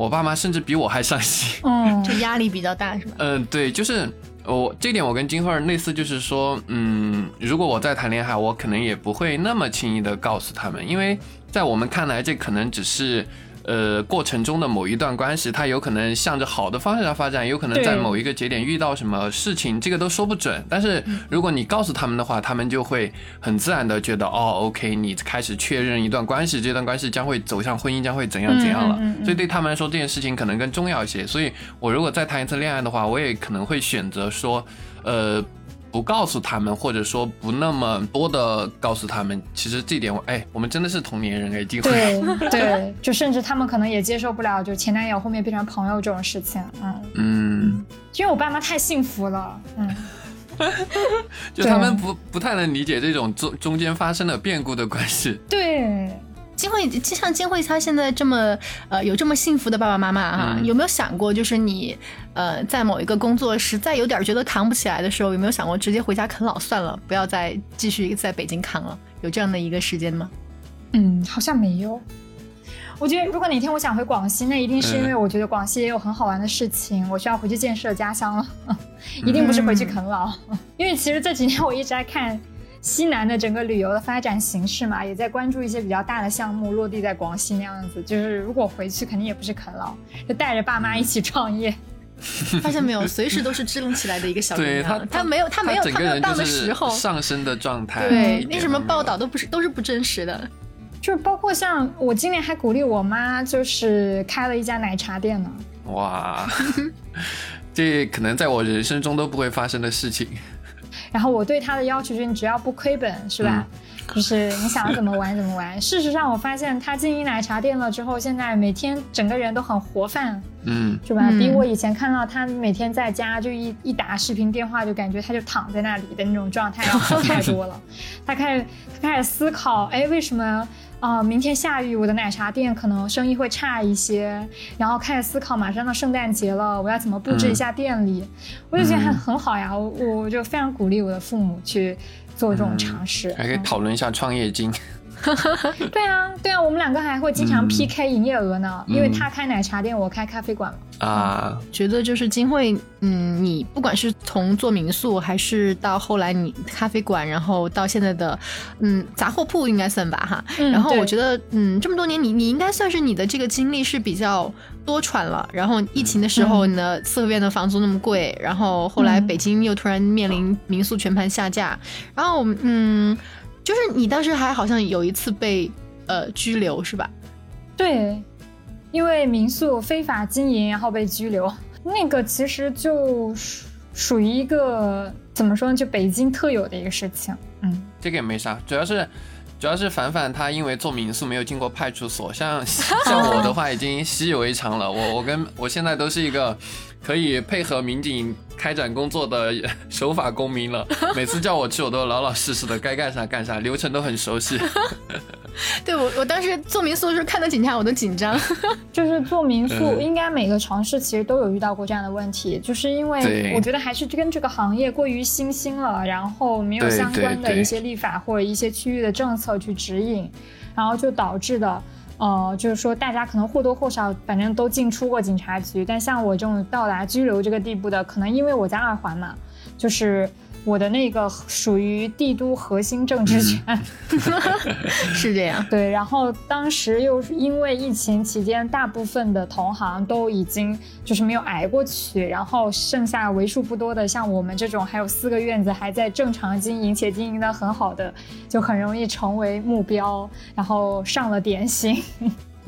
我爸妈甚至比我还伤心，嗯 [LAUGHS] [LAUGHS] 就压力比较大是吧？嗯，对，就是。我这点我跟金慧儿类似，就是说，嗯，如果我在谈恋爱，我可能也不会那么轻易的告诉他们，因为在我们看来，这可能只是。呃，过程中的某一段关系，它有可能向着好的方向发展，有可能在某一个节点遇到什么事情，这个都说不准。但是如果你告诉他们的话，他们就会很自然的觉得，哦，OK，你开始确认一段关系，这段关系将会走向婚姻，将会怎样怎样了。所以对他们来说，这件事情可能更重要一些。所以我如果再谈一次恋爱的话，我也可能会选择说，呃。不告诉他们，或者说不那么多的告诉他们，其实这点，哎，我们真的是同年人哎，机会。对 [LAUGHS] 对，就甚至他们可能也接受不了，就前男友后面变成朋友这种事情，嗯。嗯，因为我爸妈太幸福了，嗯，[LAUGHS] 就他们不不太能理解这种中中间发生的变故的关系，对。金慧，就像金慧，她现在这么呃有这么幸福的爸爸妈妈哈，有没有想过，就是你呃在某一个工作实在有点觉得扛不起来的时候，有没有想过直接回家啃老算了，不要再继续在北京扛了？有这样的一个时间吗？嗯，好像没有。我觉得如果哪天我想回广西，那一定是因为我觉得广西也有很好玩的事情，我需要回去建设家乡了，[LAUGHS] 一定不是回去啃老。[LAUGHS] 因为其实这几年我一直在看。西南的整个旅游的发展形势嘛，也在关注一些比较大的项目落地在广西那样子。就是如果回去，肯定也不是啃老，就带着爸妈一起创业。[LAUGHS] 发现没有，随时都是支棱起来的一个小姑娘。他他没有他没有他没有到的时候上升的状态。对，那什么报道都不是都是不真实的。就是包括像我今年还鼓励我妈，就是开了一家奶茶店呢。哇，[LAUGHS] 这可能在我人生中都不会发生的事情。然后我对他的要求就是你只要不亏本，是吧？就是你想怎么玩怎么玩。事实上，我发现他经营奶茶店了之后，现在每天整个人都很活泛，嗯，是吧？比我以前看到他每天在家就一一打视频电话，就感觉他就躺在那里的那种状态要好 [LAUGHS] 太多了。他开始他开始思考，哎，为什么？啊，明天下雨，我的奶茶店可能生意会差一些。然后开始思考，马上到圣诞节了，我要怎么布置一下店里？我就觉得很很好呀，我我就非常鼓励我的父母去做这种尝试。还可以讨论一下创业金。[LAUGHS] 对啊，对啊，我们两个还会经常 PK 营业额呢，因为他开奶茶店，我开咖啡馆嘛。啊，觉得就是金慧，嗯，你不管是从做民宿，还是到后来你咖啡馆，然后到现在的，嗯，杂货铺应该算吧，哈。然后我觉得，嗯，这么多年，你你应该算是你的这个经历是比较多舛了。然后疫情的时候呢，四合院的房租那么贵，然后后来北京又突然面临民宿全盘下架，然后嗯。就是你当时还好像有一次被呃拘留是吧？对，因为民宿非法经营，然后被拘留。[LAUGHS] 那个其实就属于一个怎么说呢？就北京特有的一个事情。嗯，这个也没啥，主要是主要是凡凡他因为做民宿没有经过派出所，像 [LAUGHS] 像我的话已经习以为常了。我我跟我现在都是一个。可以配合民警开展工作的守法公民了。[LAUGHS] 每次叫我去，我都老老实实的，该干啥干啥，流程都很熟悉。[LAUGHS] 对我，我当时做民宿的时候看到警察我都紧张。[LAUGHS] 就是做民宿，应该每个城市其实都有遇到过这样的问题，就是因为我觉得还是跟这个行业过于新兴了，然后没有相关的一些立法或者一些区域的政策去指引，然后就导致的。呃，就是说，大家可能或多或少，反正都进出过警察局，但像我这种到达拘留这个地步的，可能因为我在二环嘛，就是。我的那个属于帝都核心政治圈，[LAUGHS] 是这样。对，然后当时又因为疫情期间，大部分的同行都已经就是没有挨过去，然后剩下为数不多的像我们这种还有四个院子还在正常经营且经营的很好的，就很容易成为目标，然后上了点心。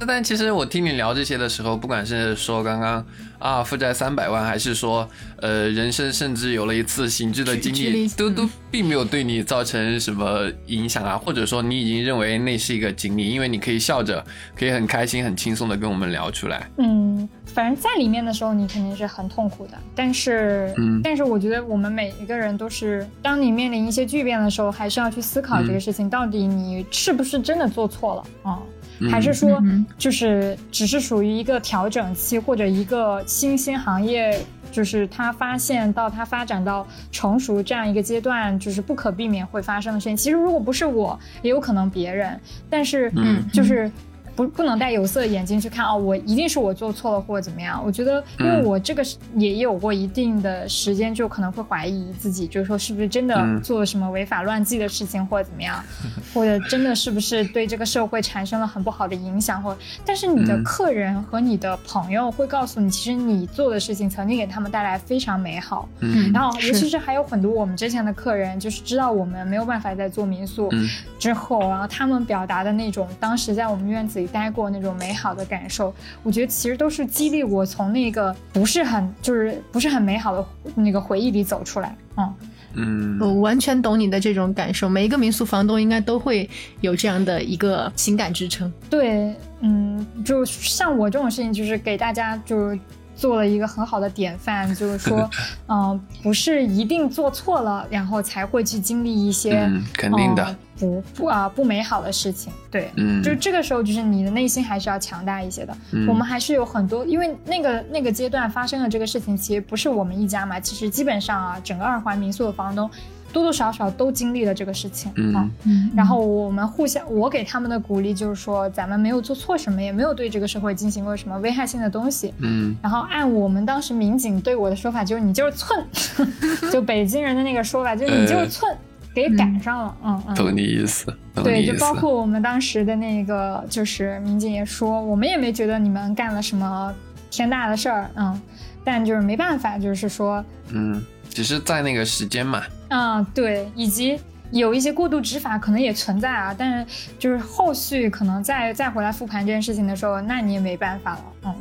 那但其实我听你聊这些的时候，不管是说刚刚。啊，负债三百万，还是说，呃，人生甚至有了一次刑拘的经历，都都并没有对你造成什么影响啊？或者说，你已经认为那是一个经历，因为你可以笑着，可以很开心、很轻松的跟我们聊出来。嗯，反正在里面的时候，你肯定是很痛苦的。但是，嗯，但是我觉得我们每一个人都是，当你面临一些巨变的时候，还是要去思考这个事情，到底你是不是真的做错了啊？还是说，就是只是属于一个调整期，或者一个新兴行业，就是它发现到它发展到成熟这样一个阶段，就是不可避免会发生的事情。其实如果不是我，也有可能别人。但是，嗯，就是。不不能戴有色眼镜去看哦，我一定是我做错了或者怎么样？我觉得，因为我这个也有过一定的时间，就可能会怀疑自己，就是说是不是真的做了什么违法乱纪的事情或者怎么样，[LAUGHS] 或者真的是不是对这个社会产生了很不好的影响？或但是你的客人和你的朋友会告诉你，其实你做的事情曾经给他们带来非常美好。嗯，然后尤其是还有很多我们之前的客人，就是知道我们没有办法再做民宿之后，然后他们表达的那种当时在我们院子。待过那种美好的感受，我觉得其实都是激励我从那个不是很就是不是很美好的那个回忆里走出来。嗯嗯，我完全懂你的这种感受。每一个民宿房东应该都会有这样的一个情感支撑。对，嗯，就像我这种事情，就是给大家就是做了一个很好的典范，就是说，嗯，不是一定做错了，然后才会去经历一些肯定的。不不啊，不美好的事情，对，嗯，就是这个时候，就是你的内心还是要强大一些的。我们还是有很多，因为那个那个阶段发生的这个事情，其实不是我们一家嘛，其实基本上啊，整个二环民宿的房东多多少少都经历了这个事情啊。然后我们互相，我给他们的鼓励就是说，咱们没有做错什么，也没有对这个社会进行过什么危害性的东西。嗯。然后按我们当时民警对我的说法，就是你就是寸，[LAUGHS] 就北京人的那个说法，就是你就是寸。给赶上了，嗯嗯，懂你意思，对，就包括我们当时的那个，就是民警也说，我们也没觉得你们干了什么天大的事儿，嗯，但就是没办法，就是说，嗯，只是在那个时间嘛，嗯，对，以及有一些过度执法可能也存在啊，但是就是后续可能再再回来复盘这件事情的时候，那你也没办法了，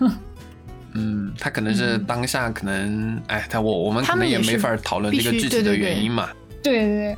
嗯。嗯，他可能是当下可能，哎，他我我们可能也没法讨论这个具体的原因嘛。对对对，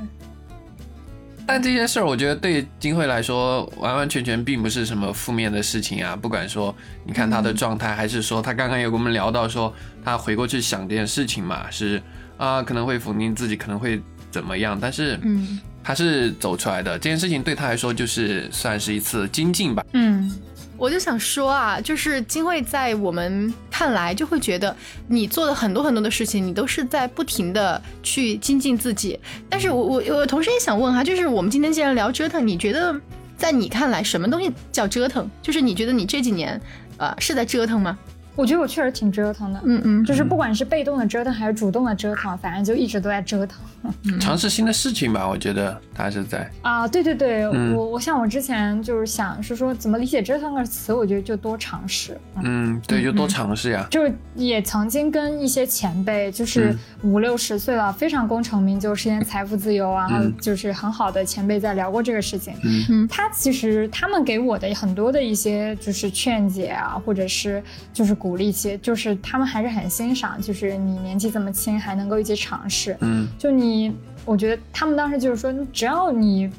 但这件事儿，我觉得对金慧来说，完完全全并不是什么负面的事情啊。不管说，你看他的状态，还是说他刚刚有跟我们聊到说，他回过去想这件事情嘛，是啊，可能会否定自己，可能会怎么样？但是，嗯，他是走出来的。这件事情对他来说，就是算是一次精进吧。嗯，我就想说啊，就是金慧在我们看来就会觉得你做的很多很多的事情，你都是在不停的去精进自己。但是我我我同时也想问哈，就是我们今天既然聊折腾，你觉得在你看来什么东西叫折腾？就是你觉得你这几年呃是在折腾吗？我觉得我确实挺折腾的，嗯嗯，就是不管是被动的折腾还是主动的折腾，反正就一直都在折腾。[LAUGHS] 尝试新的事情吧，我觉得他是在啊，对对对，我我像我之前就是想是说怎么理解折腾这个词，我觉得就多尝试。嗯，对，就多尝试呀。就是也曾经跟一些前辈，就是五六十岁了，非常功成名就，实现财富自由啊，就是很好的前辈在聊过这个事情。嗯嗯，他其实他们给我的很多的一些就是劝解啊，或者是就是。鼓励些，就是他们还是很欣赏，就是你年纪这么轻还能够一起尝试。嗯，就你，我觉得他们当时就是说，只要你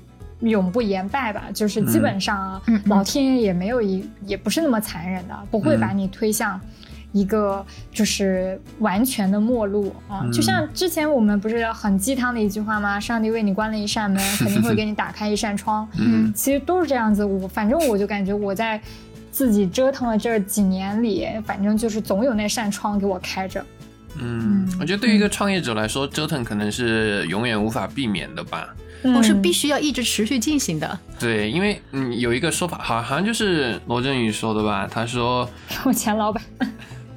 永不言败吧，就是基本上老天爷也没有一，也不是那么残忍的，不会把你推向一个就是完全的末路啊。就像之前我们不是很鸡汤的一句话吗？上帝为你关了一扇门，肯定会给你打开一扇窗。嗯，其实都是这样子。我反正我就感觉我在。自己折腾了这几年里，反正就是总有那扇窗给我开着。嗯，我觉得对于一个创业者来说，折腾可能是永远无法避免的吧，或是必须要一直持续进行的。对，因为嗯有一个说法，好好像就是罗振宇说的吧，他说 [LAUGHS] 我前老板。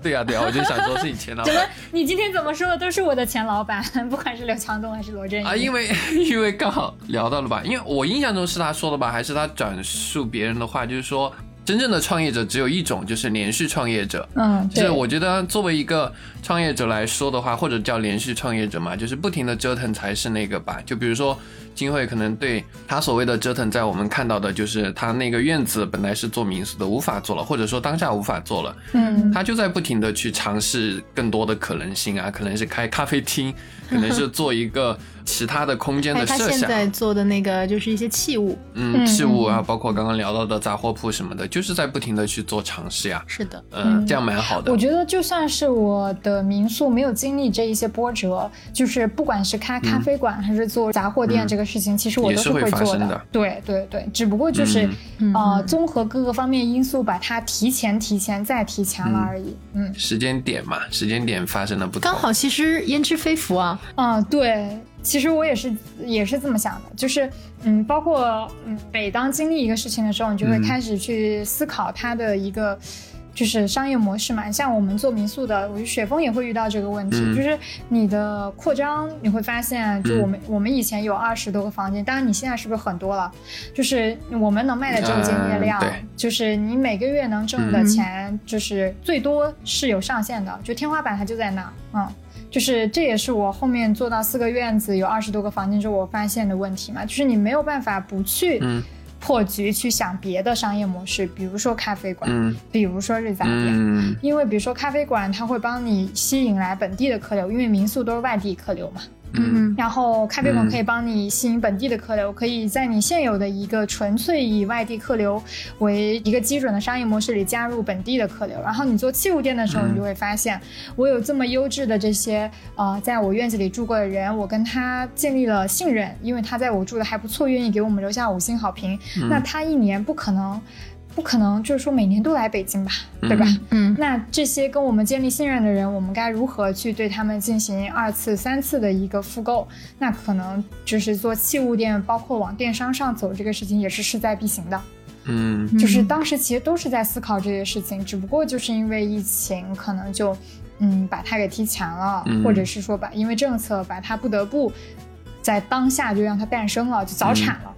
对呀对呀，我就想说是你前老板。[LAUGHS] 怎么？你今天怎么说的都是我的前老板，[LAUGHS] 不管是刘强东还是罗振宇啊？因为因为刚好聊到了吧，因为我印象中是他说的吧，还是他转述别人的话，就是说。真正的创业者只有一种，就是连续创业者。嗯，就是我觉得作为一个创业者来说的话，或者叫连续创业者嘛，就是不停的折腾才是那个吧。就比如说金慧，可能对他所谓的折腾，在我们看到的就是他那个院子本来是做民宿的，无法做了，或者说当下无法做了。嗯，他就在不停的去尝试更多的可能性啊，可能是开咖啡厅，可能是做一个。其他的空间的设想，他现在做的那个就是一些器物，嗯，器物啊，包括刚刚聊到的杂货铺什么的，就是在不停的去做尝试呀。是的，嗯，这样蛮好的。我觉得就算是我的民宿没有经历这一些波折，就是不管是开咖啡馆还是做杂货店这个事情，其实我都是会做的。对对对，只不过就是呃，综合各个方面因素，把它提前、提前再提前了而已。嗯，时间点嘛，时间点发生了不同。刚好，其实焉知非福啊。啊，对。其实我也是，也是这么想的，就是，嗯，包括，嗯，每当经历一个事情的时候，你就会开始去思考它的一个，就是商业模式嘛。像我们做民宿的，我觉得雪峰也会遇到这个问题，就是你的扩张，你会发现，就我们我们以前有二十多个房间，当然你现在是不是很多了？就是我们能卖的这个间业量，就是你每个月能挣的钱，就是最多是有上限的，就天花板它就在那，嗯。就是这也是我后面做到四个院子有二十多个房间之后我发现的问题嘛，就是你没有办法不去破局去想别的商业模式，比如说咖啡馆，比如说日杂店，因为比如说咖啡馆它会帮你吸引来本地的客流，因为民宿都是外地客流嘛。嗯，然后咖啡馆可以帮你吸引本地的客流，可以在你现有的一个纯粹以外地客流为一个基准的商业模式里加入本地的客流。然后你做器物店的时候，你就会发现，我有这么优质的这些呃，在我院子里住过的人，我跟他建立了信任，因为他在我住的还不错，愿意给我们留下五星好评。那他一年不可能。不可能，就是说每年都来北京吧，对吧？嗯，那这些跟我们建立信任的人，我们该如何去对他们进行二次、三次的一个复购？那可能就是做器物店，包括往电商上走这个事情，也是势在必行的。嗯，就是当时其实都是在思考这些事情，只不过就是因为疫情，可能就嗯把它给提前了，或者是说把因为政策把它不得不在当下就让它诞生了，就早产了。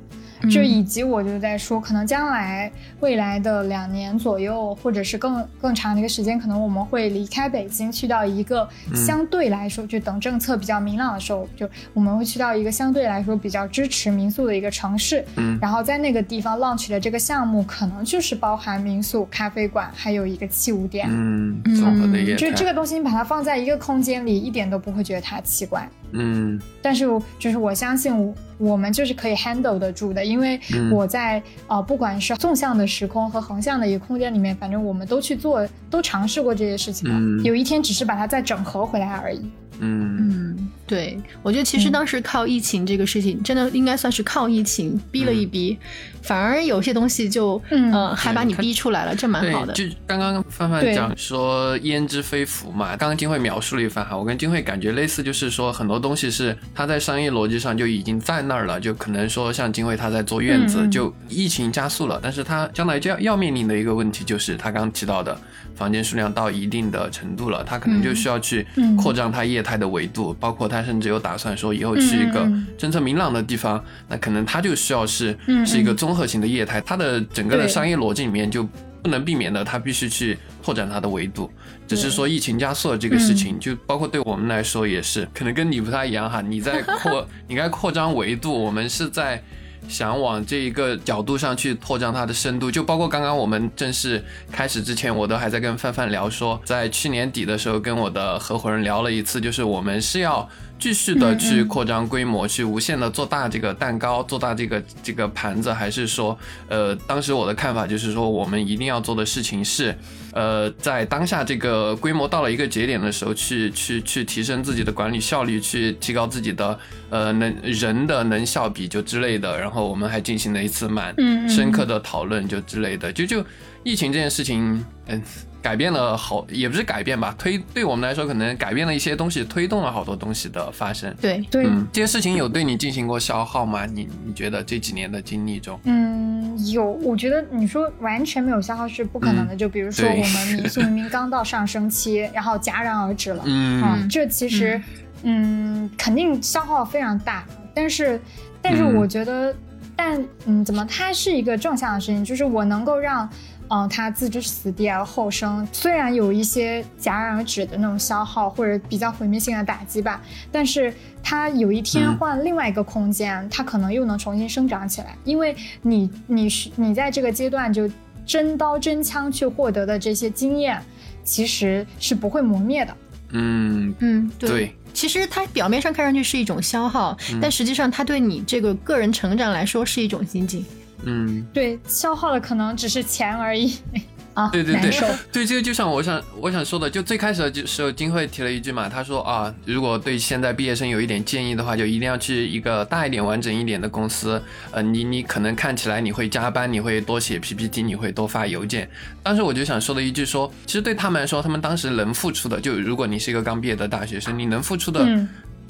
就以及我就在说，可能将来未来的两年左右，或者是更更长的一个时间，可能我们会离开北京，去到一个相对来说，就等政策比较明朗的时候，就我们会去到一个相对来说比较支持民宿的一个城市。嗯，然后在那个地方 launch 的这个项目，可能就是包含民宿、咖啡馆，还有一个器物店。嗯，综合的业就这个东西，你把它放在一个空间里，一点都不会觉得它奇怪。嗯，但是就是我相信我们就是可以 handle 得住的，因为我在呃不管是纵向的时空和横向的一个空间里面，反正我们都去做，都尝试过这些事情了。有一天只是把它再整合回来而已。嗯。嗯，对，我觉得其实当时靠疫情这个事情，真的应该算是靠疫情逼了一逼，反而有些东西就呃还把你逼出来了，这蛮好的。就刚刚范范讲说焉知非福嘛，刚刚金慧描述了一番哈，我跟金慧感觉类似，就是说很多东西是他在商业逻辑上就已经在那儿了，就可能说像金慧他在做院子，就疫情加速了，但是他将来就要要面临的一个问题就是他刚刚提到的。房间数量到一定的程度了，他可能就需要去扩张他业态的维度，包括他甚至有打算说以后去一个政策明朗的地方，那可能他就需要是是一个综合型的业态，它的整个的商业逻辑里面就不能避免的，它必须去拓展它的维度。只是说疫情加速了这个事情，就包括对我们来说也是，可能跟你不太一样哈，你在扩，[LAUGHS] 你该扩张维度，我们是在。想往这一个角度上去拓展它的深度，就包括刚刚我们正式开始之前，我都还在跟范范聊说，在去年底的时候跟我的合伙人聊了一次，就是我们是要。继续的去扩张规模，去无限的做大这个蛋糕，做大这个这个盘子，还是说，呃，当时我的看法就是说，我们一定要做的事情是，呃，在当下这个规模到了一个节点的时候，去去去提升自己的管理效率，去提高自己的呃能人的能效比就之类的。然后我们还进行了一次蛮深刻的讨论就之类的。就就疫情这件事情，嗯。改变了好，也不是改变吧，推对我们来说可能改变了一些东西，推动了好多东西的发生。对对，这些事情有对你进行过消耗吗？你你觉得这几年的经历中？嗯，有。我觉得你说完全没有消耗是不可能的。就比如说我们民宿明明刚到上升期，然后戛然而止了，嗯，这其实嗯肯定消耗非常大。但是但是我觉得，但嗯怎么它是一个正向的事情，就是我能够让。嗯，他自知死地而后生，虽然有一些戛然而止的那种消耗或者比较毁灭性的打击吧，但是他有一天换另外一个空间，他可能又能重新生长起来。因为你，你是你在这个阶段就真刀真枪去获得的这些经验，其实是不会磨灭的。嗯嗯，对。其实它表面上看上去是一种消耗，但实际上它对你这个个人成长来说是一种精进。嗯，对，消耗的可能只是钱而已 [LAUGHS] 啊。对对对，[LAUGHS] 对这个就像我想我想说的，就最开始的时候，金慧提了一句嘛，他说啊，如果对现在毕业生有一点建议的话，就一定要去一个大一点、完整一点的公司。呃，你你可能看起来你会加班，你会多写 PPT，你会多发邮件。当时我就想说的一句说，其实对他们来说，他们当时能付出的，就如果你是一个刚毕业的大学生，你能付出的。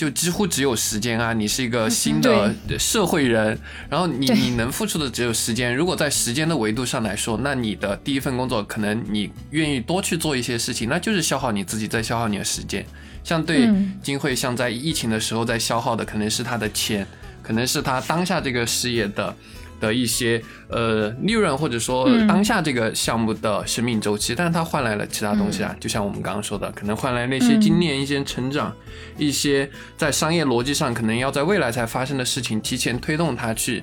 就几乎只有时间啊！你是一个新的社会人，然后你你能付出的只有时间。如果在时间的维度上来说，那你的第一份工作可能你愿意多去做一些事情，那就是消耗你自己，在消耗你的时间。像对金慧，像在疫情的时候在消耗的，可能是他的钱，可能是他当下这个事业的。的一些呃利润，或者说当下这个项目的生命周期，但是它换来了其他东西啊，就像我们刚刚说的，可能换来那些经验、一些成长、一些在商业逻辑上可能要在未来才发生的事情，提前推动它去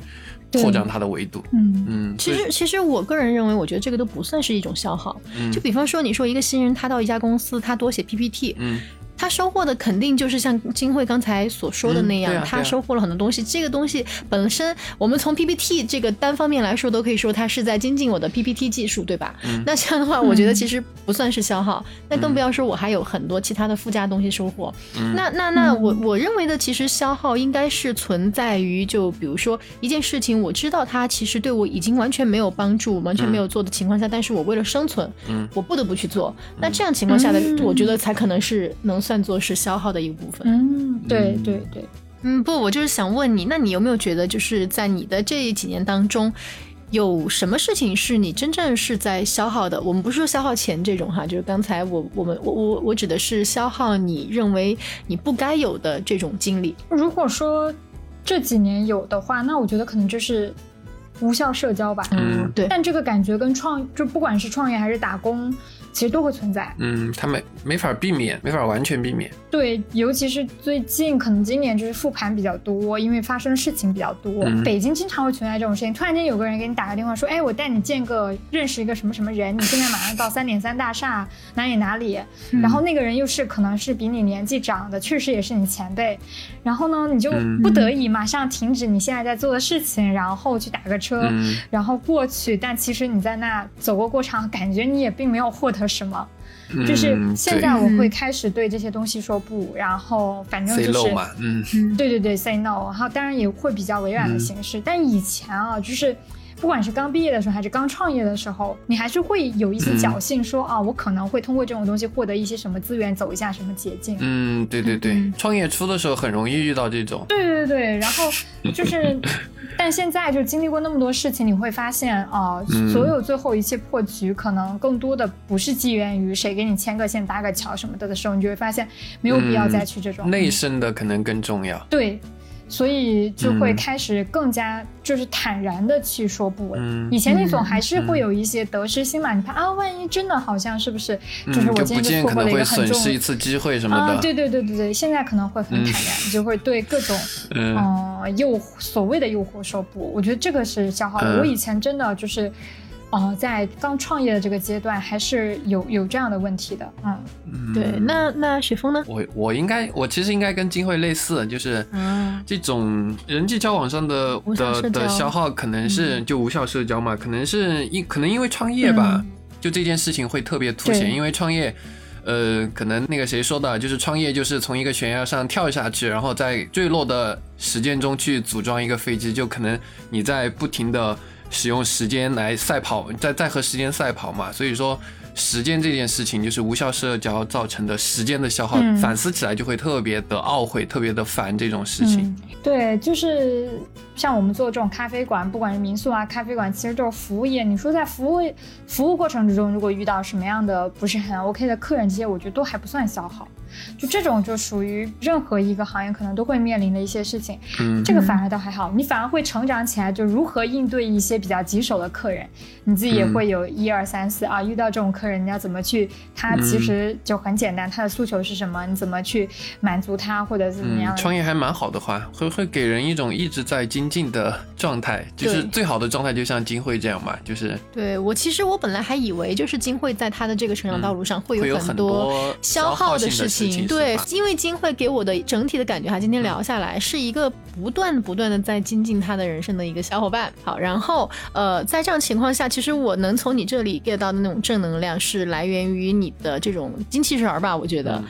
扩张它的维度。嗯嗯，其实其实我个人认为，我觉得这个都不算是一种消耗。就比方说，你说一个新人他到一家公司，他多写 PPT，嗯。他收获的肯定就是像金慧刚才所说的那样，他收获了很多东西。这个东西本身，我们从 PPT 这个单方面来说，都可以说他是在精进我的 PPT 技术，对吧？那这样的话，我觉得其实不算是消耗。那更不要说我还有很多其他的附加东西收获。那那那我我认为的，其实消耗应该是存在于，就比如说一件事情，我知道它其实对我已经完全没有帮助，完全没有做的情况下，但是我为了生存，我不得不去做。那这样情况下的，我觉得才可能是能。算作是消耗的一部分。嗯，对对对，嗯，不，我就是想问你，那你有没有觉得，就是在你的这几年当中，有什么事情是你真正是在消耗的？我们不是说消耗钱这种哈，就是刚才我我们我我我指的是消耗你认为你不该有的这种经历。如果说这几年有的话，那我觉得可能就是无效社交吧。嗯，对。但这个感觉跟创，就不管是创业还是打工。其实都会存在，嗯，他没没法避免，没法完全避免。对，尤其是最近，可能今年就是复盘比较多，因为发生的事情比较多。北京经常会存在这种事情，突然间有个人给你打个电话说：“哎，我带你见个认识一个什么什么人，你现在马上到三点三大厦哪里哪里。”然后那个人又是可能是比你年纪长的，确实也是你前辈。然后呢，你就不得已马上停止你现在在做的事情，然后去打个车，然后过去。但其实你在那走过过场，感觉你也并没有获得。合什么。就是现在我会开始对这些东西说不，然后反正就是，嗯，对对对，say no，然后当然也会比较委婉的形式，但以前啊，就是。不管是刚毕业的时候，还是刚创业的时候，你还是会有一些侥幸，说啊，我可能会通过这种东西获得一些什么资源，走一下什么捷径。嗯，对对对，创业初的时候很容易遇到这种。对对对，然后就是，但现在就经历过那么多事情，你会发现啊，所有最后一切破局，可能更多的不是基源于谁给你牵个线、搭个桥什么的的时候，你就会发现没有必要再去这种内生的可能更重要。对。所以就会开始更加就是坦然的去说不。以前那种还是会有一些得失心嘛，你怕啊，万一真的好像是不是？就是我今天就错过了一个很重一次机会什么的。对对对对对，现在可能会很坦然，就会对各种 [LAUGHS] 嗯诱所谓的诱惑说不。我觉得这个是消耗的。我以前真的就是。哦，在刚创业的这个阶段，还是有有这样的问题的，嗯，对。那那雪峰呢？我我应该，我其实应该跟金慧类似，就是这种人际交往上的的的消耗，可能是就无效社交嘛，可能是因可能因为创业吧，就这件事情会特别凸显，因为创业，呃，可能那个谁说的，就是创业就是从一个悬崖上跳下去，然后在坠落的时间中去组装一个飞机，就可能你在不停的。使用时间来赛跑，在在和时间赛跑嘛，所以说时间这件事情就是无效社交造成的时间的消耗，反思起来就会特别的懊悔，特别的烦这种事情。对，就是像我们做这种咖啡馆，不管是民宿啊、咖啡馆，其实就是服务业。你说在服务服务过程之中，如果遇到什么样的不是很 OK 的客人，这些我觉得都还不算消耗。就这种就属于任何一个行业可能都会面临的一些事情，嗯，这个反而倒还好，你反而会成长起来，就如何应对一些比较棘手的客人，你自己也会有一二三四啊，遇到这种客人你要怎么去，他其实就很简单，他的诉求是什么，你怎么去满足他或者怎么样？创业还蛮好的话，会会给人一种一直在精进的状态，就是最好的状态，就像金慧这样嘛，就是对我其实我本来还以为就是金慧在他的这个成长道路上会有很多消耗的事情。对，因为金慧给我的整体的感觉哈，今天聊下来是一个不断不断的在精进他的人生的一个小伙伴。好，然后呃，在这样情况下，其实我能从你这里 get 到的那种正能量，是来源于你的这种精气神儿吧？我觉得。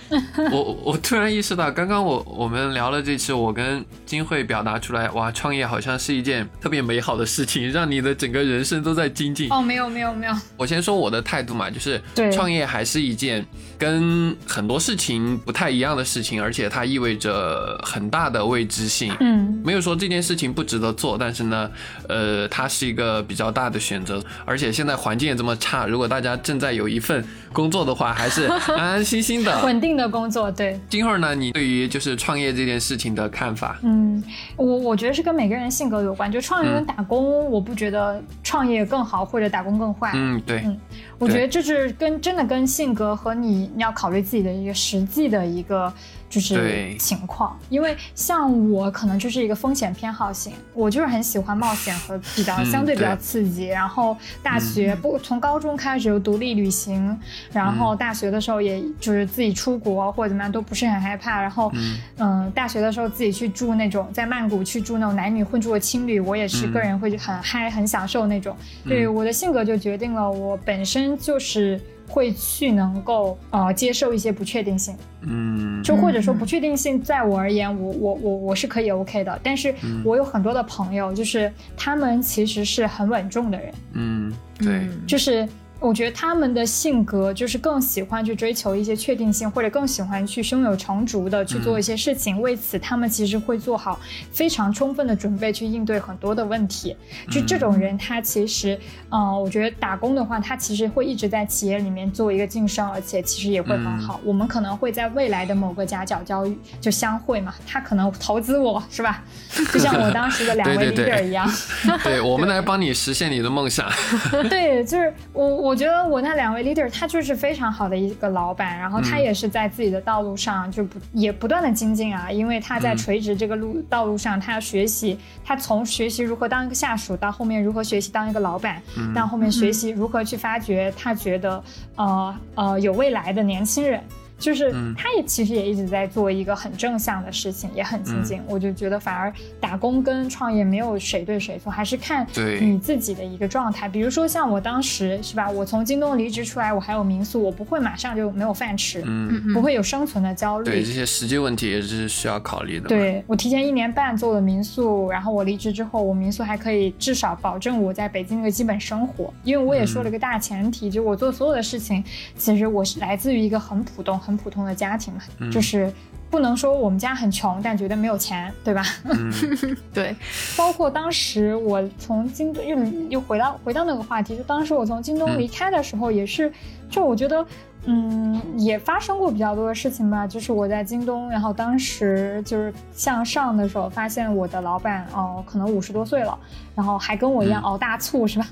我我突然意识到，刚刚我我们聊了这次，我跟金慧表达出来，哇，创业好像是一件特别美好的事情，让你的整个人生都在精进。哦，没有没有没有。我先说我的态度嘛，就是创业还是一件跟很多事情。不太一样的事情，而且它意味着很大的未知性。嗯，没有说这件事情不值得做，但是呢，呃，它是一个比较大的选择。而且现在环境也这么差，如果大家正在有一份工作的话，还是 [LAUGHS] 安安心心的、稳定的工作。对，今后呢，你对于就是创业这件事情的看法？嗯，我我觉得是跟每个人性格有关。就创业跟打工，我不觉得创业更好或者打工更坏。嗯，对，嗯，我觉得这是跟真的跟性格和你你要考虑自己的一个实际。的一个。就是情况，因为像我可能就是一个风险偏好型，我就是很喜欢冒险和比较相对比较刺激。然后大学不从高中开始就独立旅行，然后大学的时候也就是自己出国或者怎么样都不是很害怕。然后嗯，大学的时候自己去住那种在曼谷去住那种男女混住的青旅，我也是个人会很嗨很享受那种。对我的性格就决定了我本身就是会去能够呃接受一些不确定性。嗯，就或者说不确定性，在我而言，我我我我是可以 OK 的。但是我有很多的朋友，就是他们其实是很稳重的人。嗯，对，就是。我觉得他们的性格就是更喜欢去追求一些确定性，或者更喜欢去胸有成竹的去做一些事情。为此，他们其实会做好非常充分的准备去应对很多的问题。就这种人，他其实，嗯，我觉得打工的话，他其实会一直在企业里面做一个晋升，而且其实也会很好。我们可能会在未来的某个夹角交遇，就相会嘛。他可能投资我是吧？就像我当时的两位 leader 一样。[LAUGHS] 对，我们来帮你实现你的梦想。[LAUGHS] 对，就是我。我觉得我那两位 leader，他就是非常好的一个老板，然后他也是在自己的道路上就不也不断的精进啊，因为他在垂直这个路道路上，他要学习，他从学习如何当一个下属，到后面如何学习当一个老板，到后面学习如何去发掘他觉得呃呃有未来的年轻人。就是他也其实也一直在做一个很正向的事情，也很精进。我就觉得反而打工跟创业没有谁对谁错，还是看你自己的一个状态。比如说像我当时是吧，我从京东离职出来，我还有民宿，我不会马上就没有饭吃，嗯，不会有生存的焦虑。对这些实际问题也是需要考虑的。对我提前一年半做了民宿，然后我离职之后，我民宿还可以至少保证我在北京的基本生活。因为我也说了一个大前提，就我做所有的事情，其实我是来自于一个很普通。很普通的家庭嘛，就是不能说我们家很穷，但绝对没有钱，对吧？[LAUGHS] [LAUGHS] 对。包括当时我从京东又又回到回到那个话题，就当时我从京东离开的时候，也是，就我觉得，嗯，也发生过比较多的事情吧。就是我在京东，然后当时就是向上的时候，发现我的老板哦，可能五十多岁了，然后还跟我一样熬大促，是吧？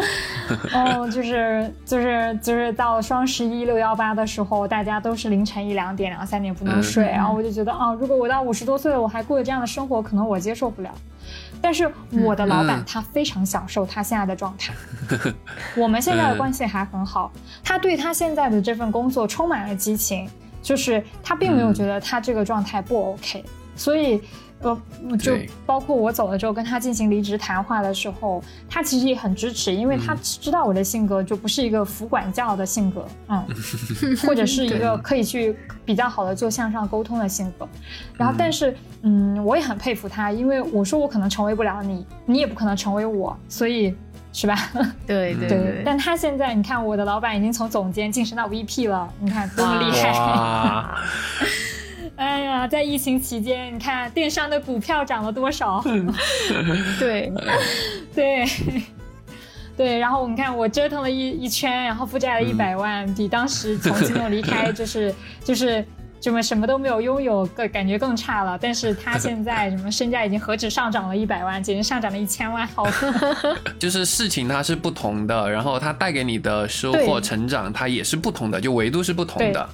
[LAUGHS] 哦，就是就是就是到双十一六幺八的时候，大家都是凌晨一两点、两三点不能睡，然后我就觉得啊，如果我到五十多岁了，我还过着这样的生活，可能我接受不了。但是我的老板他非常享受他现在的状态，我们现在的关系还很好，他对他现在的这份工作充满了激情，就是他并没有觉得他这个状态不 OK，所以。呃，就包括我走了之后跟他进行离职谈话的时候，他其实也很支持，因为他知道我的性格就不是一个服管教的性格，嗯，[LAUGHS] 或者是一个可以去比较好的做向上沟通的性格。然后，但是，嗯，我也很佩服他，因为我说我可能成为不了你，你也不可能成为我，所以是吧？[LAUGHS] 对对对。但他现在，你看我的老板已经从总监晋升到 VP 了，你看多么厉害！[LAUGHS] 哎呀，在疫情期间，你看电商的股票涨了多少？[LAUGHS] 对，对，[LAUGHS] 对。然后你看我折腾了一一圈，然后负债了一百万，比当时从京东离开就是 [LAUGHS] 就是什么什么都没有拥有，更感觉更差了。但是他现在什么身价已经何止上涨了一百万，简直上涨了一千万，好。就是事情它是不同的，然后它带给你的收获、成长，它也是不同的，就维度是不同的。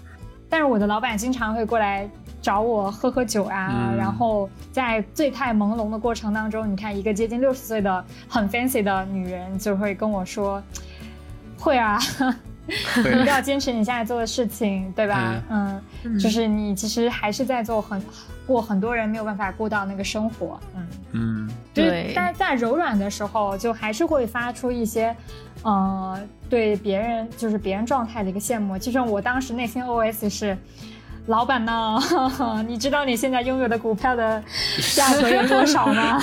但是我的老板经常会过来。找我喝喝酒啊，然后在醉态朦胧的过程当中，你看一个接近六十岁的很 fancy 的女人就会跟我说：“会啊，一定 [LAUGHS] 要坚持你现在做的事情，对吧？嗯，就是你其实还是在做很过很多人没有办法过到那个生活，嗯嗯，对。但是在柔软的时候，就还是会发出一些，呃，对别人就是别人状态的一个羡慕。其实我当时内心 OS 是。老板呢？[LAUGHS] 你知道你现在拥有的股票的价格有多少吗？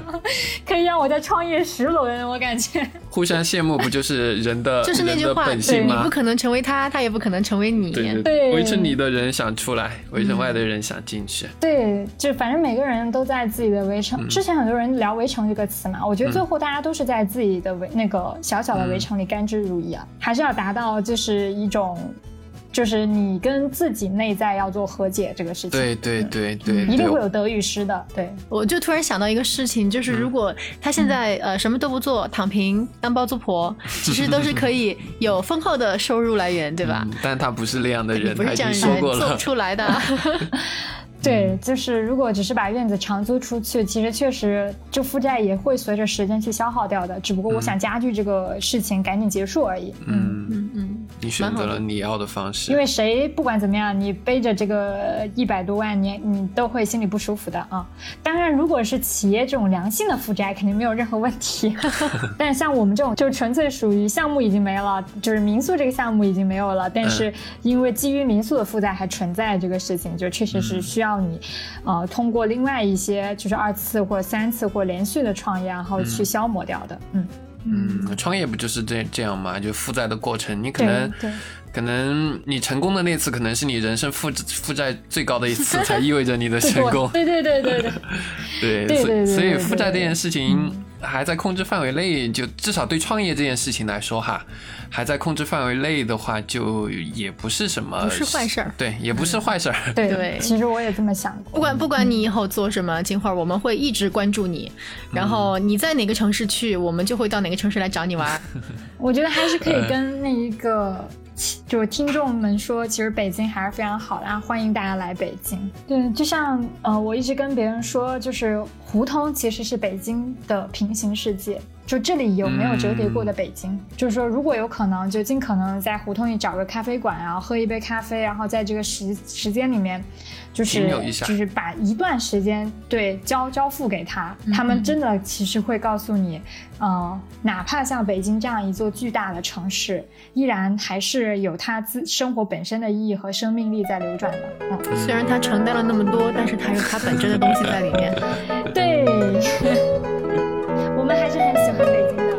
[LAUGHS] 可以让我再创业十轮，我感觉。[LAUGHS] 互相羡慕不就是人的就是那句话，对，你不可能成为他，他也不可能成为你。对对，围城里的人想出来，围城外的人想进去。对，就反正每个人都在自己的围城。之前很多人聊围城这个词嘛，我觉得最后大家都是在自己的围那个小小的围城里甘之如饴啊，还是要达到就是一种。就是你跟自己内在要做和解这个事情，对对对对，一定会有得与失的。对，我就突然想到一个事情，就是如果他现在呃什么都不做，躺平当包租婆，[LAUGHS] 其实都是可以有丰厚的收入来源，对吧？但他不是那样的人，不是这样人做不出来的。[LAUGHS] 对，就是如果只是把院子长租出去，其实确实就负债也会随着时间去消耗掉的。只不过我想加剧这个事情赶紧结束而已。嗯嗯嗯，你选择了你要的方式。因为谁不管怎么样，你背着这个一百多万，你你都会心里不舒服的啊。当然，如果是企业这种良性的负债，肯定没有任何问题。[LAUGHS] 但像我们这种，就纯粹属于项目已经没了，就是民宿这个项目已经没有了，但是因为基于民宿的负债还存在这个事情，就确实是需要。你，呃，通过另外一些就是二次或三次或连续的创业，然后去消磨掉的，嗯嗯，创业不就是这这样吗？就负债的过程，你可能可能你成功的那次，可能是你人生负负债最高的一次，才意味着你的 [LAUGHS] 成功。对对对对 [LAUGHS] 对，对，所以所以负债这件事情。还在控制范围内，就至少对创业这件事情来说哈，还在控制范围内的话，就也不是什么不是坏事儿，对，也不是坏事儿。对对，其实我也这么想过。不管不管你以后做什么，金花，我们会一直关注你。然后你在哪个城市去，我们就会到哪个城市来找你玩。我觉得还是可以跟那一个。就是听众们说，其实北京还是非常好的，欢迎大家来北京。对，就像呃，我一直跟别人说，就是胡同其实是北京的平行世界。就这里有没有折叠过的北京？就是说，如果有可能，就尽可能在胡同里找个咖啡馆，然后喝一杯咖啡，然后在这个时时间里面，就是就是把一段时间对交交付给他，他们真的其实会告诉你，嗯，哪怕像北京这样一座巨大的城市，依然还是有它自生活本身的意义和生命力在流转的。嗯，虽然它承担了那么多，但是它有它本真的东西在里面。对。我们还是很喜欢北京的。